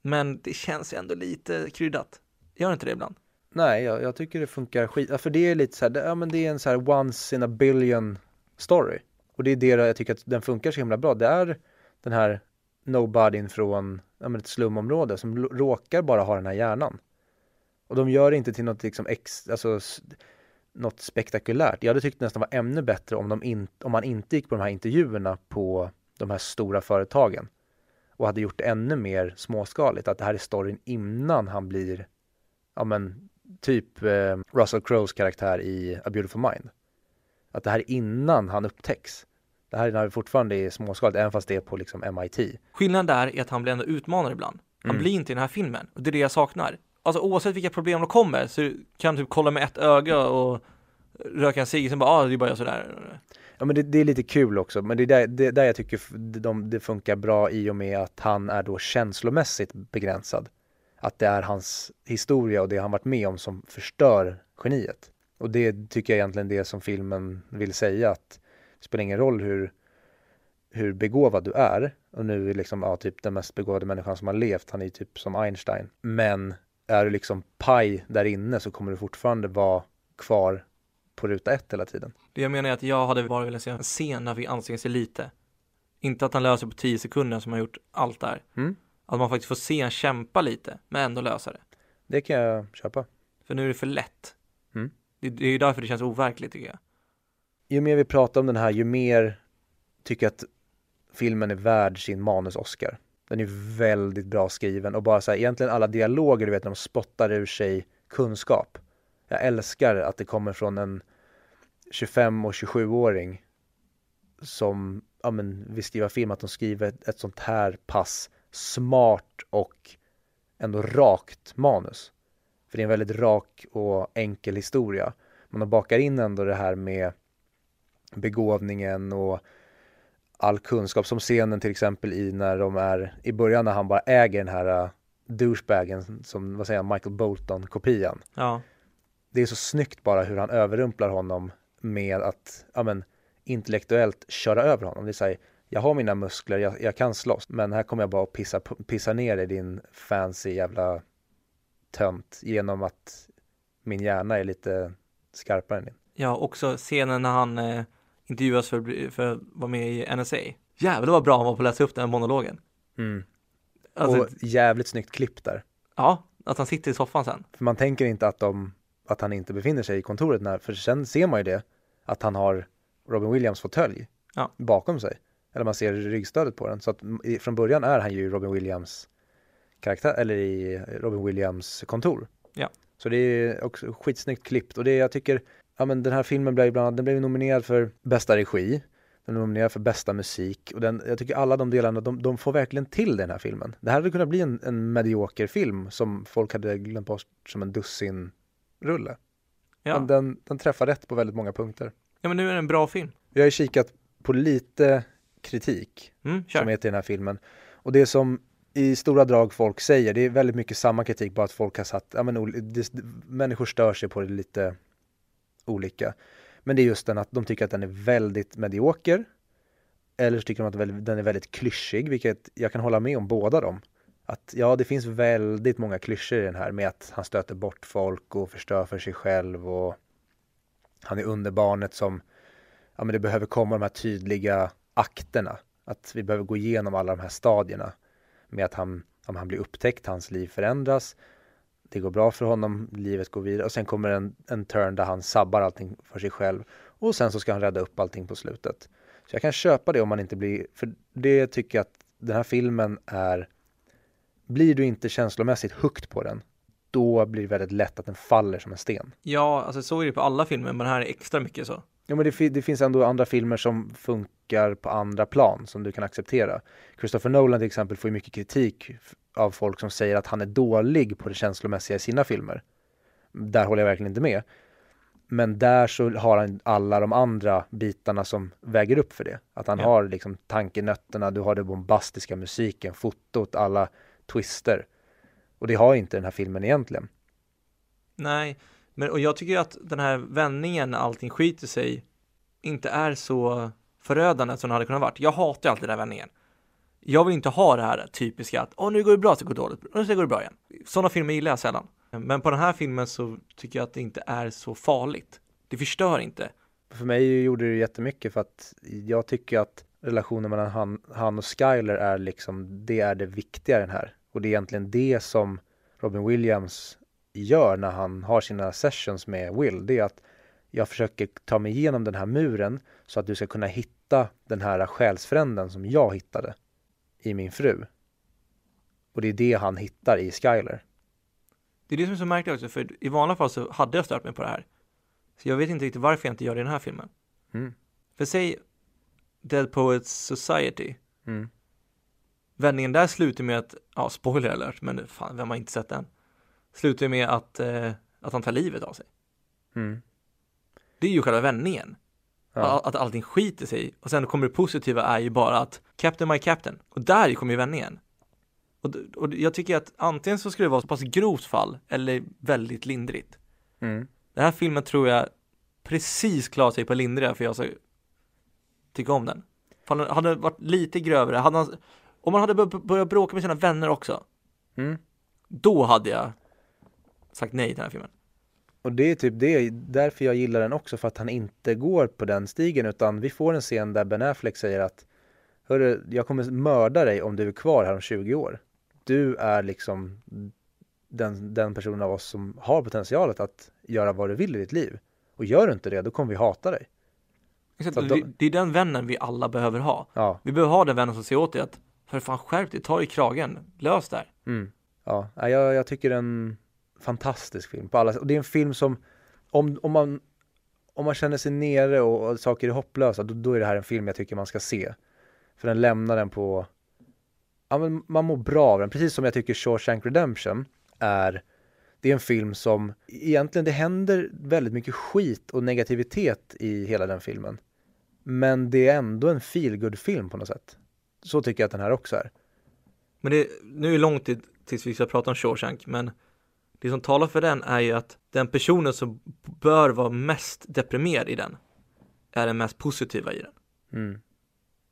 Men det känns ändå lite kryddat. Gör inte det ibland? Nej, jag, jag tycker det funkar skit. Ja, för det är lite så här, det, ja men det är en så här once in a billion story. Och det är det jag tycker att den funkar så himla bra. Det är den här nobodyn från ja, men ett slumområde som råkar bara ha den här hjärnan. Och de gör det inte till något liksom ex, alltså något spektakulärt. Jag hade tyckt det nästan var ännu bättre om, de in, om man inte gick på de här intervjuerna på de här stora företagen och hade gjort det ännu mer småskaligt. Att det här är storyn innan han blir, ja men typ eh, Russell Crowes karaktär i A Beautiful Mind. Att det här är innan han upptäcks. Det här är när vi fortfarande är småskaligt, även fast det är på liksom MIT. Skillnaden där är att han blir ändå utmanad ibland. Han Mm. blir inte i den här filmen och det är det jag saknar. Alltså oavsett vilka problem de kommer så kan du typ kolla med ett öga och röka en cigg, sen bara, ah, det är bara jag sådär. Ja men det, det är lite kul också, men det är där, det, där jag tycker de, det funkar bra i och med att han är då känslomässigt begränsad. Att det är hans historia och det han varit med om som förstör geniet. Och det tycker jag egentligen det som filmen vill säga att det spelar ingen roll hur, hur begåvad du är. Och nu är liksom, ja, typ den mest begåvade människan som har levt, han är ju typ som Einstein. Men är du liksom paj där inne så kommer du fortfarande vara kvar på ruta ett hela tiden. Det jag menar är att jag hade bara velat se en scen när vi anstränger sig lite. Inte att han löser på 10 sekunder som har gjort allt där. Mm. Att man faktiskt får se en kämpa lite, men ändå lösa det. Det kan jag köpa. För nu är det för lätt. Mm. Det, det är ju därför det känns overkligt tycker jag. ju mer vi pratar om den här, ju mer tycker jag att filmen är värd sin manus-Oscar. Den är väldigt bra skriven och bara så här, egentligen alla dialoger, du vet när de spottar ur sig kunskap. Jag älskar att det kommer från en 25 och 27-åring som ja, men, vill skriva film, att de skriver ett, ett sånt här pass smart och ändå rakt manus. För det är en väldigt rak och enkel historia. Men de bakar in ändå det här med begåvningen och all kunskap. Som scenen till exempel i när de är i början när han bara äger den här äh, douchebagen som, vad säger jag, Michael Bolton-kopian. Ja. Det är så snyggt bara hur han överrumplar honom med att, ja men, intellektuellt köra över honom. Det är så jag har mina muskler, jag, jag, kan slåss, men här kommer jag bara att pissa, pissa ner i din fancy jävla tönt genom att min hjärna är lite skarpare än din. Ja, också scenen när han eh, intervjuas för, för att vara med i NSA. Jävlar vad bra han var på att läsa upp den här monologen. Mm. Alltså, och jävligt snyggt klipp där. Ja, att han sitter i soffan sen. För man tänker inte att, de, att han inte befinner sig i kontoret, när, för sen ser man ju det, att han har Robin Williams fåtölj ja. bakom sig. Eller man ser ryggstödet på den. Så att från början är han ju Robin Williams karaktär, eller i Robin Williams kontor. Ja. Så det är också skitsnyggt klippt och det jag tycker, ja men den här filmen blev bland annat, den blev nominerad för bästa regi, den är nominerad för bästa musik och den, jag tycker alla de delarna, de, de får verkligen till den här filmen. Det här hade kunnat bli en, en medioker film som folk hade glömt bort som en dussin rulle. Ja. Den, den träffar rätt på väldigt många punkter. Ja men nu är det en bra film. Jag har kikat på lite kritik mm, som är till den här filmen. Och det som i stora drag folk säger, det är väldigt mycket samma kritik, bara att folk har satt, ja men det, människor stör sig på det lite olika. Men det är just den att de tycker att den är väldigt medioker. Eller så tycker de att den är väldigt klyschig, vilket jag kan hålla med om båda dem. Att ja, det finns väldigt många klyschor i den här med att han stöter bort folk och förstör för sig själv och han är underbarnet som, ja men det behöver komma de här tydliga akterna. Att vi behöver gå igenom alla de här stadierna med att han, om han blir upptäckt, hans liv förändras. Det går bra för honom, livet går vidare och sen kommer en, en turn där han sabbar allting för sig själv och sen så ska han rädda upp allting på slutet. Så jag kan köpa det om man inte blir, för det tycker jag att den här filmen är, blir du inte känslomässigt hooked på den, då blir det väldigt lätt att den faller som en sten. Ja, alltså så är det på alla filmer, men här är extra mycket så. Ja, men det, det, finns ändå andra filmer som funkar på andra plan som du kan acceptera. Christopher Nolan till exempel får ju mycket kritik av folk som säger att han är dålig på det känslomässiga i sina filmer. Där håller jag verkligen inte med. Men där så har han alla de andra bitarna som väger upp för det. Att han ja. har liksom tankenötterna, du har den bombastiska musiken, fotot, alla twister. Och det har inte den här filmen egentligen. Nej, men och jag tycker att den här vändningen när allting skiter sig inte är så förödande som det hade kunnat varit. Jag hatar alltid den här vändningen. Jag vill inte ha det här typiska att åh, nu går det bra, så går det dåligt, och nu går det bra igen. Sådana filmer gillar jag sällan. Men på den här filmen så tycker jag att det inte är så farligt. Det förstör inte. För mig gjorde det jättemycket för att jag tycker att relationen mellan han, han och Skyler är liksom, det är det viktiga i den här. Och det är egentligen det som Robin Williams gör när han har sina sessions med Will. Det är att jag försöker ta mig igenom den här muren så att du ska kunna hitta den här själsfränden som jag hittade i min fru. Och det är det han hittar i Skyler. Det är det som är så märkligt också, för i vanliga fall så hade jag stört mig på det här. Så jag vet inte riktigt varför jag inte gör det i den här filmen. Mm. För säg Dead Poets Society. Mm. Vändningen där slutar med att, ja spoiler alert, men fan, vem har inte sett den? Slutar med att, eh, att han tar livet av sig. Mm. Det är ju själva vändningen. Ja. Att allting skiter sig och sen kommer det positiva är ju bara att Captain my Captain och där kommer ju vändningen. Och, och jag tycker att antingen så ska det vara så pass grovt fall eller väldigt lindrigt. Mm. Den här filmen tror jag precis klarar sig på lindriga för jag ska tycka om den. För hade varit lite grövre, hade han, om man hade börjat bråka med sina vänner också, mm. då hade jag sagt nej till den här filmen. Och det är typ det, därför jag gillar den också, för att han inte går på den stigen, utan vi får en scen där Ben Affleck säger att Hörru, jag kommer mörda dig om du är kvar här om 20 år. Du är liksom den, den personen av oss som har potentialet att göra vad du vill i ditt liv. Och gör du inte det, då kommer vi hata dig. Exakt, då, det är den vännen vi alla behöver ha. Ja. Vi behöver ha den vännen som säger åt dig att för fan skärp dig, ta i kragen, lös där. Mm. Ja, jag, jag tycker det är en fantastisk film på alla sätt. Och det är en film som, om, om, man, om man känner sig nere och, och saker är hopplösa, då, då är det här en film jag tycker man ska se. För den lämnar den på, ja men man mår bra av den. Precis som jag tycker Shawshank Redemption är, det är en film som, egentligen det händer väldigt mycket skit och negativitet i hela den filmen. Men det är ändå en feelgood film på något sätt. Så tycker jag att den här också är. Men det, nu är det lång tid tills vi ska prata om Shawshank, men det som talar för den är ju att den personen som bör vara mest deprimerad i den är den mest positiva i den. Mm.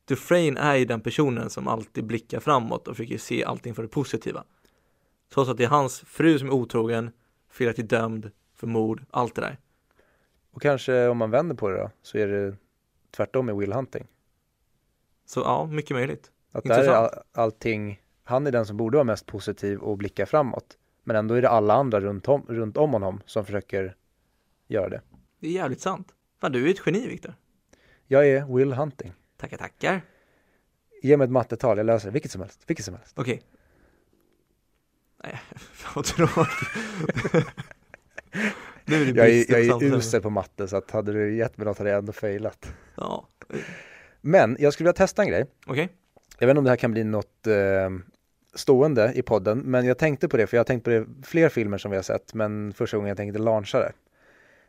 Dufresne är ju den personen som alltid blickar framåt och försöker se allting för det positiva. Trots att det är hans fru som är otrogen, felaktigt dömd för mord, allt det där. Och kanske om man vänder på det då, så är det tvärtom med Will Hunting. Så ja, mycket möjligt. Att där är all, allting, han är den som borde vara mest positiv och blicka framåt. Men ändå är det alla andra runt om, runt om honom som försöker göra det. Det är jävligt sant. Fan, du är ett geni, Viktor. Jag är Will Hunting. Tackar, tackar. Ge mig ett mattetal, jag löser det. Vilket som helst. Vilket som helst. Okej. Nej, fan vad tråkigt. nu är det Jag är, jag är usel på matte så att hade du gett mig något hade jag ändå failat. Ja, Men jag skulle vilja testa en grej. okej. Jag vet inte om det här kan bli något eh, stående i podden, men jag tänkte på det, för jag har tänkt på det fler filmer som vi har sett, men första gången jag tänkte launcha det.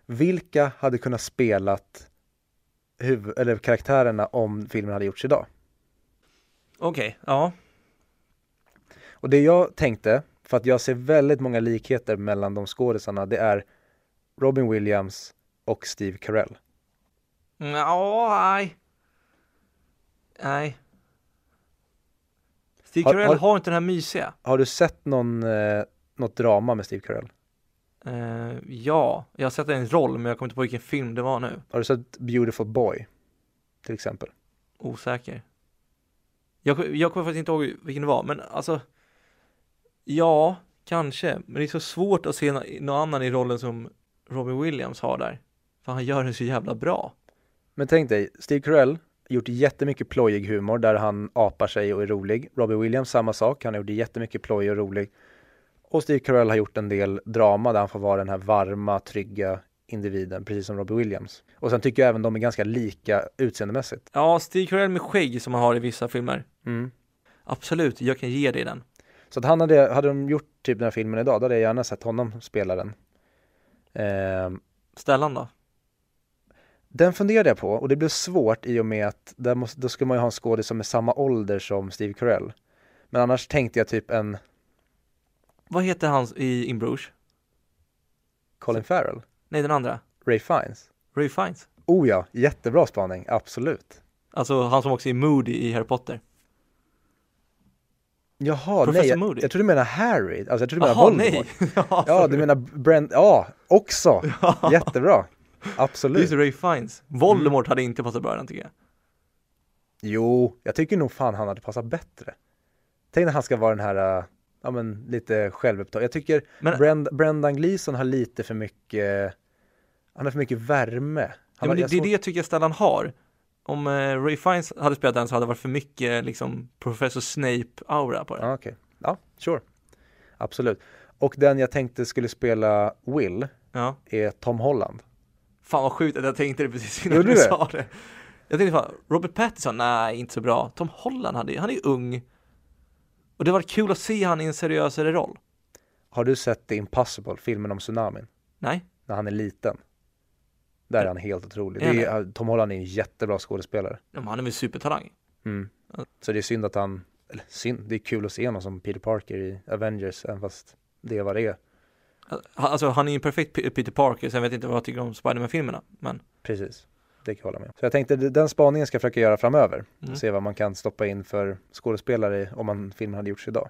Vilka hade kunnat spelat huv- eller karaktärerna om filmen hade gjorts idag? Okej, ja. Och det jag tänkte, för att jag ser väldigt många likheter mellan de skådisarna, det är Robin Williams och Steve Carell. Mm, Ja, nej. Nej. Steve Har- Carell har- har, inte den här mysiga. Har du sett någon, eh, något drama med Steve Carell? Eh, ja, jag har sett en roll men jag kommer inte på vilken film det var nu. Har du sett Beautiful Boy? Till exempel. Osäker. Jag, jag kommer faktiskt inte ihåg vilken det var, men alltså Ja, kanske, men det är så svårt att se nå- någon annan i rollen som Robin Williams har där. För han gör det så jävla bra. Men tänk dig, Steve Carell gjort jättemycket plojig humor där han apar sig och är rolig. Robin Williams samma sak, han har gjort jättemycket ploj och rolig. Och Steve Carell har gjort en del drama där han får vara den här varma, trygga individen, precis som Robin Williams. Och sen tycker jag även de är ganska lika utseendemässigt. Ja, Steve Carell med skägg som han har i vissa filmer. Mm. Absolut, jag kan ge dig den. Så att han hade, hade de gjort typ den här filmen idag, då hade jag gärna sett honom spela den. Ehm, Stellan då? Den funderade jag på och det blev svårt i och med att där måste, då ska man ju ha en skådis som är samma ålder som Steve Carell. Men annars tänkte jag typ en Vad heter han i In Bruges? Colin Farrell, Nej, den andra. Ray Fiennes. Ray Fiennes. Oh ja, jättebra spaning, absolut. Alltså han som också är Moody i Harry Potter. Jaha, Professor nej, jag, Moody. jag tror du menar Harry, alltså jag tror du menar Jaha, Voldemort. nej! ja, du menar Brent, ja, också, jättebra. Det är Absolut. Ray Fiennes. Voldemort hade inte passat bra den tycker jag. Jo, jag tycker nog fan han hade passat bättre. Tänk när han ska vara den här, äh, ja men lite självupptagen. Jag tycker Men- Brend, Brendan Gleeson har lite för mycket, han har för mycket värme. Ja, har, men det, det är det jag tycker Stellan har. Om eh, Ray Fiennes hade spelat den så hade det varit för mycket liksom Professor Snape-aura på den. Ja, okej. Ja, sure. Absolut. Och den jag tänkte skulle spela Will Ja. är Tom Holland. Fan vad sjukt att jag tänkte det precis innan du sa det. Jag tänkte fan, Robert Pattinson, nej inte så bra. Tom Holland, hade, han är ju ung. Och det var kul att se han i en seriösare roll. Har du sett The Impossible, filmen om tsunamin? Nej? När han är liten. Där är han helt otrolig. Han är, Tom Holland är en jättebra skådespelare. Ja, han är väl supertalang. Mm. Ja. Så det är synd att han, eller synd, det är kul att se honom som Peter Parker i Avengers, även fast det är vad det är. Han- Alltså han är ju en perfekt Peter Parker, så jag vet inte vad jag tycker om Spiderman-filmerna. Men, Precis, det kan jag hålla med. Så jag tänkte den spaningen ska jag försöka göra framöver. mm. Se vad man kan stoppa in för skådespelare om man, filmen hade gjorts idag.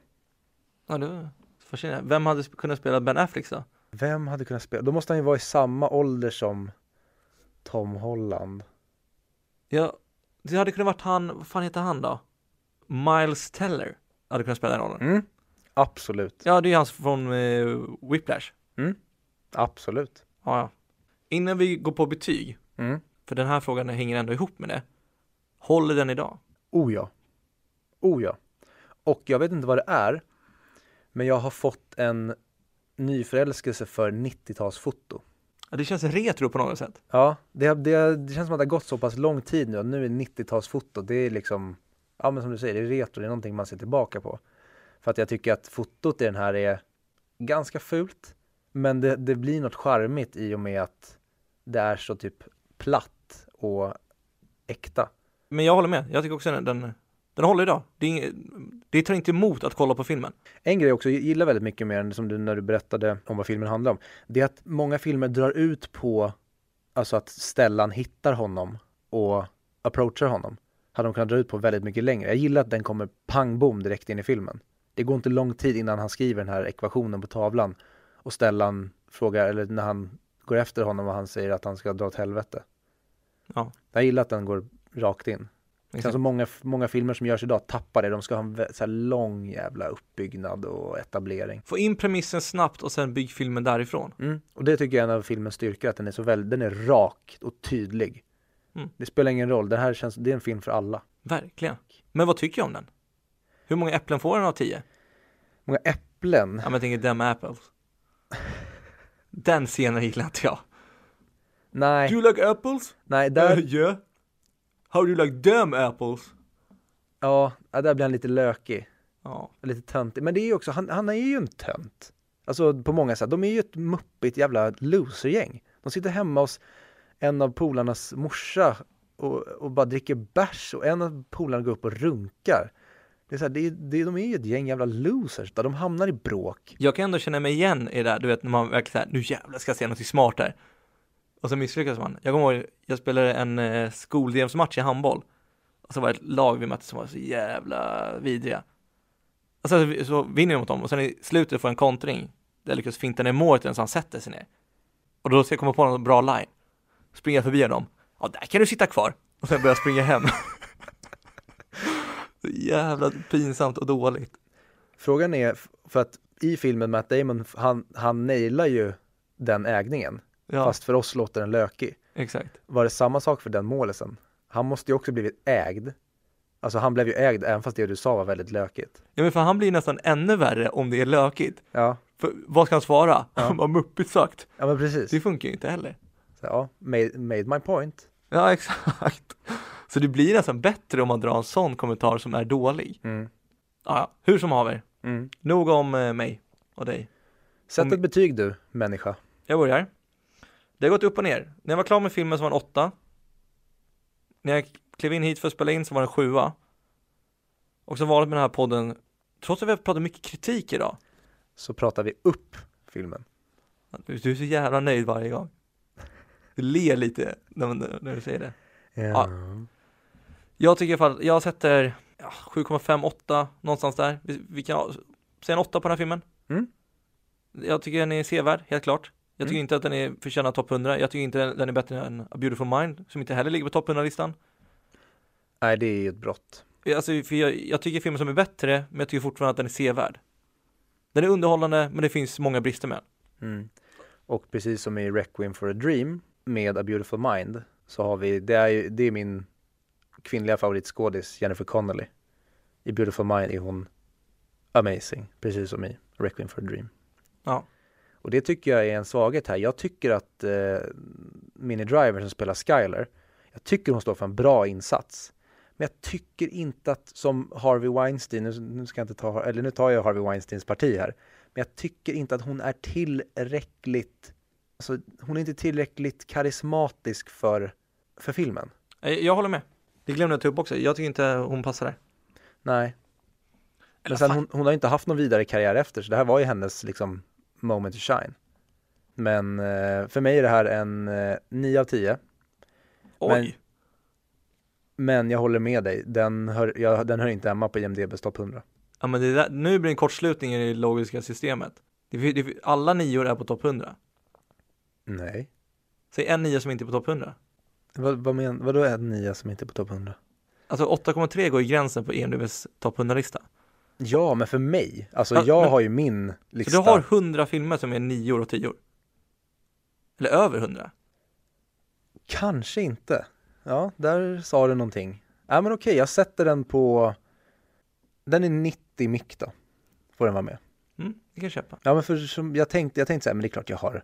ja, det var fascinerande. Vem hade kunnat spela Ben Affleck då? Vem hade kunnat spela? Då måste han ju vara i samma ålder som Tom Holland. Ja, det hade kunnat varit han, vad fan heter han då? Miles Teller hade kunnat spela den rollen. Mm. Absolut, Ja, det är hans från eh, Whiplash. absolut. Ja, ja. Innan vi går på betyg, Mm. för den här frågan hänger ändå ihop med det. Håller den idag? Oh ja. Oh ja. Och jag vet inte vad det är, men jag har fått en nyförälskelse för 90-talsfoto. Ja, det känns retro på något sätt. Ja, det, det, det känns som att det har gått så pass lång tid nu. Nu är 90-talsfoto, det är liksom, ja men som du säger, det är retro, det är någonting man ser tillbaka på. För att jag tycker att fotot i den här är ganska fult, men det, det blir något charmigt i och med att det är så typ platt och äkta. Men jag håller med, jag tycker också den, den, den håller idag. Det, är det tar inte emot att kolla på filmen. En grej jag också gillar väldigt mycket med den, som du när du berättade om vad filmen handlar om, det är att många filmer drar ut på, alltså att Stellan hittar honom och approachar honom. Hade de kunnat dra ut på väldigt mycket längre. Jag gillar att den kommer pang bom direkt in i filmen. Det går inte lång tid innan han skriver den här ekvationen på tavlan och Stellan frågar, eller när han går efter honom och han säger att han ska dra åt helvete. Ja. Jag gillar att den går rakt in. Sen Exakt. så många, många filmer som görs idag tappar det. De ska ha en så här lång jävla uppbyggnad och etablering. Få in premissen snabbt och sen bygg filmen därifrån. Mm. Och det tycker jag är en av filmens styrkor, att den är så väldigt, den är rak och tydlig. Mm. Det spelar ingen roll, det här känns, det är en film för alla. Verkligen. Men vad tycker jag om den? Hur många äpplen får den av tio? Många äpplen. Ja men jag tänker them apples. Den scenen gillar inte jag. Nej, Do you like apples? nej, där, Uh, yeah. How do you like them apples? ja, ja, där blir han lite lökig. Ja. Lite töntig. Men det är ju också, han, han är ju en tönt. Alltså på många sätt. De är ju ett muppigt jävla losergäng. De sitter hemma hos en av polarnas morsa och, och bara dricker bärs och en av polarna går upp och runkar. Det är så här, det är, det, de är ju ett gäng jävla losers där de hamnar i bråk. Jag kan ändå känna mig igen i det där, du vet när man verkligen såhär, nu jävlar ska jag säga något smart här. Och så misslyckas man. Jag kommer ihåg, jag spelade en eh, skoldelsmatch i handboll. Och så var det ett lag vi mötte som var så jävla vidriga. Och sen så, så vinner vi mot dem och sen i slutet får jag en kontring. Där jag lyckas finta ner målet så han sätter sig ner. Och då ska jag komma på någon bra line. Springa förbi dem. Ja, där kan du sitta kvar. Och sen börjar jag springa hem. så jävla pinsamt och dåligt. Frågan är, för att i filmen Matt Damon, han, han nailar ju den ägningen. Ja, Fast för oss låter den lökig. exakt. Var det samma sak för den målisen? Han måste ju också blivit ägd. Alltså han blev ju ägd även fast det du sa var väldigt lökigt. Ja men för han blir nästan ännu värre om det är lökigt. Ja, För vad ska han svara? Ja. Vad muppigt sagt. ja men precis. Det funkar ju inte heller. Så, ja, made, made my point. Ja exakt. Så det blir nästan bättre om man drar en sån kommentar som är dålig. Mm. Ja, ja. hur som haver. Mm. Nog om eh, mig och dig. Sätt Om- ett betyg du, människa. Jag börjar. Det har gått upp och ner. När jag var klar med filmen så var den åtta. När jag klev in hit för att spela in så var den sjua. Och så var det med den här podden, trots att vi har pratat mycket kritik idag. Så pratar vi upp filmen. Du, är så jävla nöjd varje gång. Du ler lite när, du säger det. Ja. Jag tycker i alla fall, jag sätter ja, 7,5, 8 någonstans där. Vi, vi kan säga en 8 på den här filmen. Mm. Jag tycker den är sevärd, helt klart. Jag tycker Mm. inte att den är förtjänar topp 100. Jag tycker inte den är bättre än A Beautiful Mind, som inte heller ligger på topp 100-listan. Nej, det är ju ett brott. Alltså, för jag, jag tycker filmen som är bättre, men jag tycker fortfarande att den är sevärd. Den är underhållande, men det finns många brister med den. Mm. Och precis som i Requiem for a Dream med A Beautiful Mind så har vi, det är, det är min kvinnliga favoritskådis Jennifer Connelly. I Beautiful Mind är hon amazing, precis som i Requiem for a Dream. Ja. Och det tycker jag är en svaghet här. Jag tycker att eh, Minnie Driver som spelar Skyler, jag tycker hon står för en bra insats. Men jag tycker inte att som Harvey Weinstein, nu, ska jag inte ta, eller nu tar jag Harvey Weinsteins parti här, men jag tycker inte att hon är tillräckligt, alltså hon är inte tillräckligt karismatisk för, för filmen. Eh, Jag håller med. Det glömde jag ta upp också. Jag tycker inte hon passar där. Nej. Eller Men sen hon, hon har inte haft någon vidare karriär efter, så det här var ju hennes liksom moment to shine. Men eh, för mig är det här en eh, 9 av 10. oj! men- Men jag håller med dig, den hör, jag, den hör inte hemma på IMDBs topp 100. Ja men där, nu blir det en kortslutning i det logiska systemet. Det, det, alla nior är på topp 100. Nej. Säg en nia som inte är på topp 100. Vad, vad men, vadå är en 9 som inte är på topp 100? Alltså 8,3 går i gränsen på EMDBs topp 100-lista. Ja, men för mig, alltså Ja, jag men- har ju min Så lista. du har 100 filmer som är nior och tior? Eller över 100? Kanske inte. Ja, där sa du någonting. Ja, men okej, jag sätter den på Den är 90 mick då. Får den vara med. Mm, det kan jag köpa. Ja men för som jag tänkte, jag tänkte så här, men det är klart jag har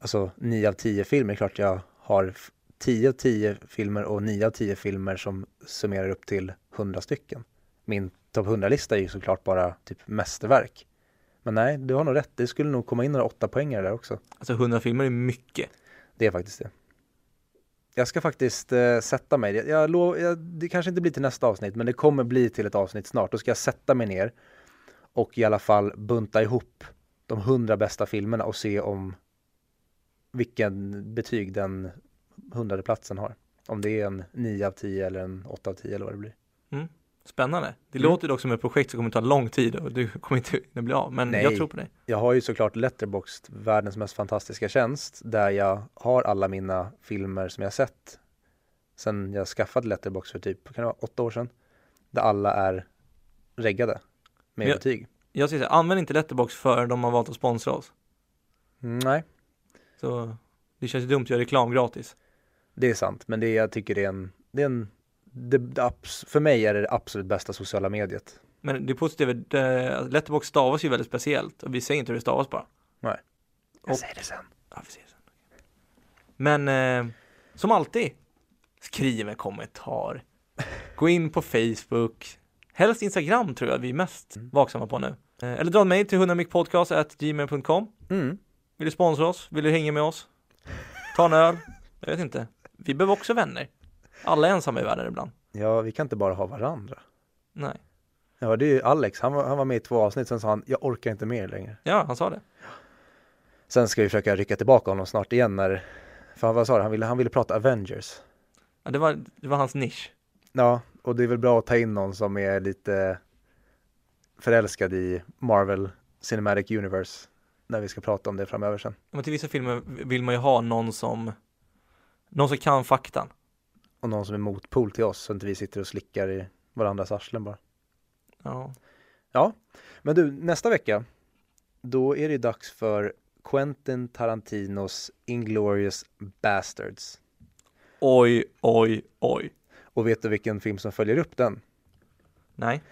Alltså 9 av 10 filmer, det är klart jag har 10 av 10 filmer och 9 av 10 filmer som summerar upp till 100 stycken. Min topp 100-lista är ju såklart bara typ mästerverk. Men nej, du har nog rätt. Det skulle nog komma in några åtta poängare där också. Alltså 100 filmer är mycket. Det är faktiskt det. Jag ska faktiskt eh, sätta mig. Jag, jag, lov, jag, det kanske inte blir till nästa avsnitt, men det kommer bli till ett avsnitt snart. Då ska jag sätta mig ner och i alla fall bunta ihop de hundra bästa filmerna och se om vilken betyg den hundrade platsen har. Om det är en 9 av 10 eller en 8 av 10 eller vad det blir. Spännande. Det Mm. låter dock som ett projekt som kommer ta lång tid och du kommer inte hinna bli av. Men Nej. jag tror på dig. Jag har ju såklart Letterboxd, världens mest fantastiska tjänst, där jag har alla mina filmer som jag sett sen jag skaffade Letterboxd för typ, kan det vara åtta år sedan? Där alla är reggade med Ja. betyg. Jag säger så här, använd inte Letterbox för de har valt att sponsra oss. Mm, nej, Så det känns dumt att göra reklam gratis. Det är sant, men det jag tycker det är en, det är en det, det, för mig är det det absolut bästa sociala mediet. Men det positiva, det, Letterbox stavas ju väldigt speciellt och vi säger inte hur det stavas bara. Jag Och- säger det sen. Ja, vi ser sen. Men eh, som alltid, skriv en kommentar. Gå in på Facebook. Helst Instagram tror jag vi är mest Mm. vaksamma på nu. Eh, eller dra mejl till 100micpodcast.gmail.com. Mm. Vill du sponsra oss? Vill du hänga med oss? Ta en öl? Jag vet inte. Vi behöver också vänner. Alla är ensamma i världen ibland. Ja, vi kan inte bara ha varandra. Nej. Ja, det är ju Alex, han var, han var med i två avsnitt, sen sa han, jag orkar inte mer längre. Ja, han sa det. Sen ska vi försöka rycka tillbaka honom snart igen när, för han, vad sa du, han ville, han ville prata Avengers. Ja, det, var, det var hans nisch. Ja, och det är väl bra att ta in någon som är lite förälskad i Marvel Cinematic Universe när vi ska prata om det framöver sen. Men till vissa filmer vill man ju ha någon som någon som kan faktan. Och någon som är motpol till oss så inte vi sitter och slickar i varandras arslen bara. Ja. Men du, nästa vecka, då är det dags för Quentin Tarantinos Inglourious Bastards. Oj, oj, oj. Och vet du vilken film som följer upp den? Nej.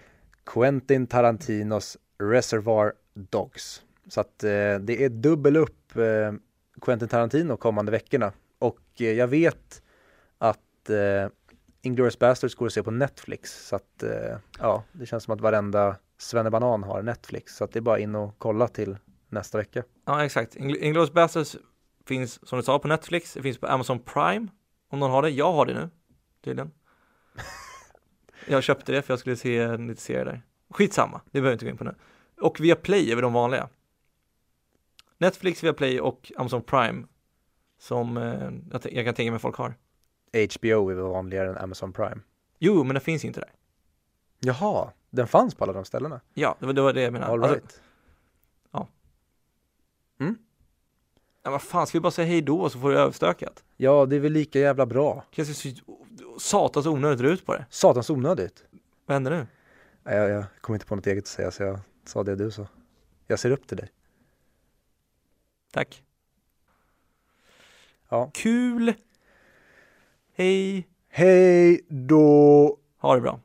Quentin Tarantinos Reservoir Dogs. Så att eh, det är dubbel upp eh, Quentin Tarantino kommande veckorna. Eh, jag vet att eh, Inglourious Basterds går att se på Netflix. Så att eh, ja, det känns som att varenda svennebanan har Netflix. Så att det är bara in och kolla till nästa vecka. Ja, exakt. Ingl- Inglourious Basterds finns, som du sa, på Netflix. Det finns på Amazon Prime. Om någon har det. Jag har det nu, tydligen. jag köpte det för jag skulle se en lite serie där. Skitsamma, det behöver vi inte gå in på nu. Och via Play över de vanliga. Netflix, via Play och Amazon Prime. Som eh, jag, kan tänka mig folk har. HBO är väl vanligare än Amazon Prime. Jo, men det finns inte där. Jaha, den fanns på alla de ställena? Ja, det var det, var det jag menade. All Alltså, right. ja, vad fan, ska vi bara säga hej då så får du överstökat? Ja, det är väl lika jävla bra. Ser så satans onödigt ut på det. Satans onödigt. Vad händer nu? Jag, jag kom inte på något eget att säga så jag sa det du sa. Jag ser upp till dig. Tack. Ja. Kul! Hej! Hej då! Ha det bra.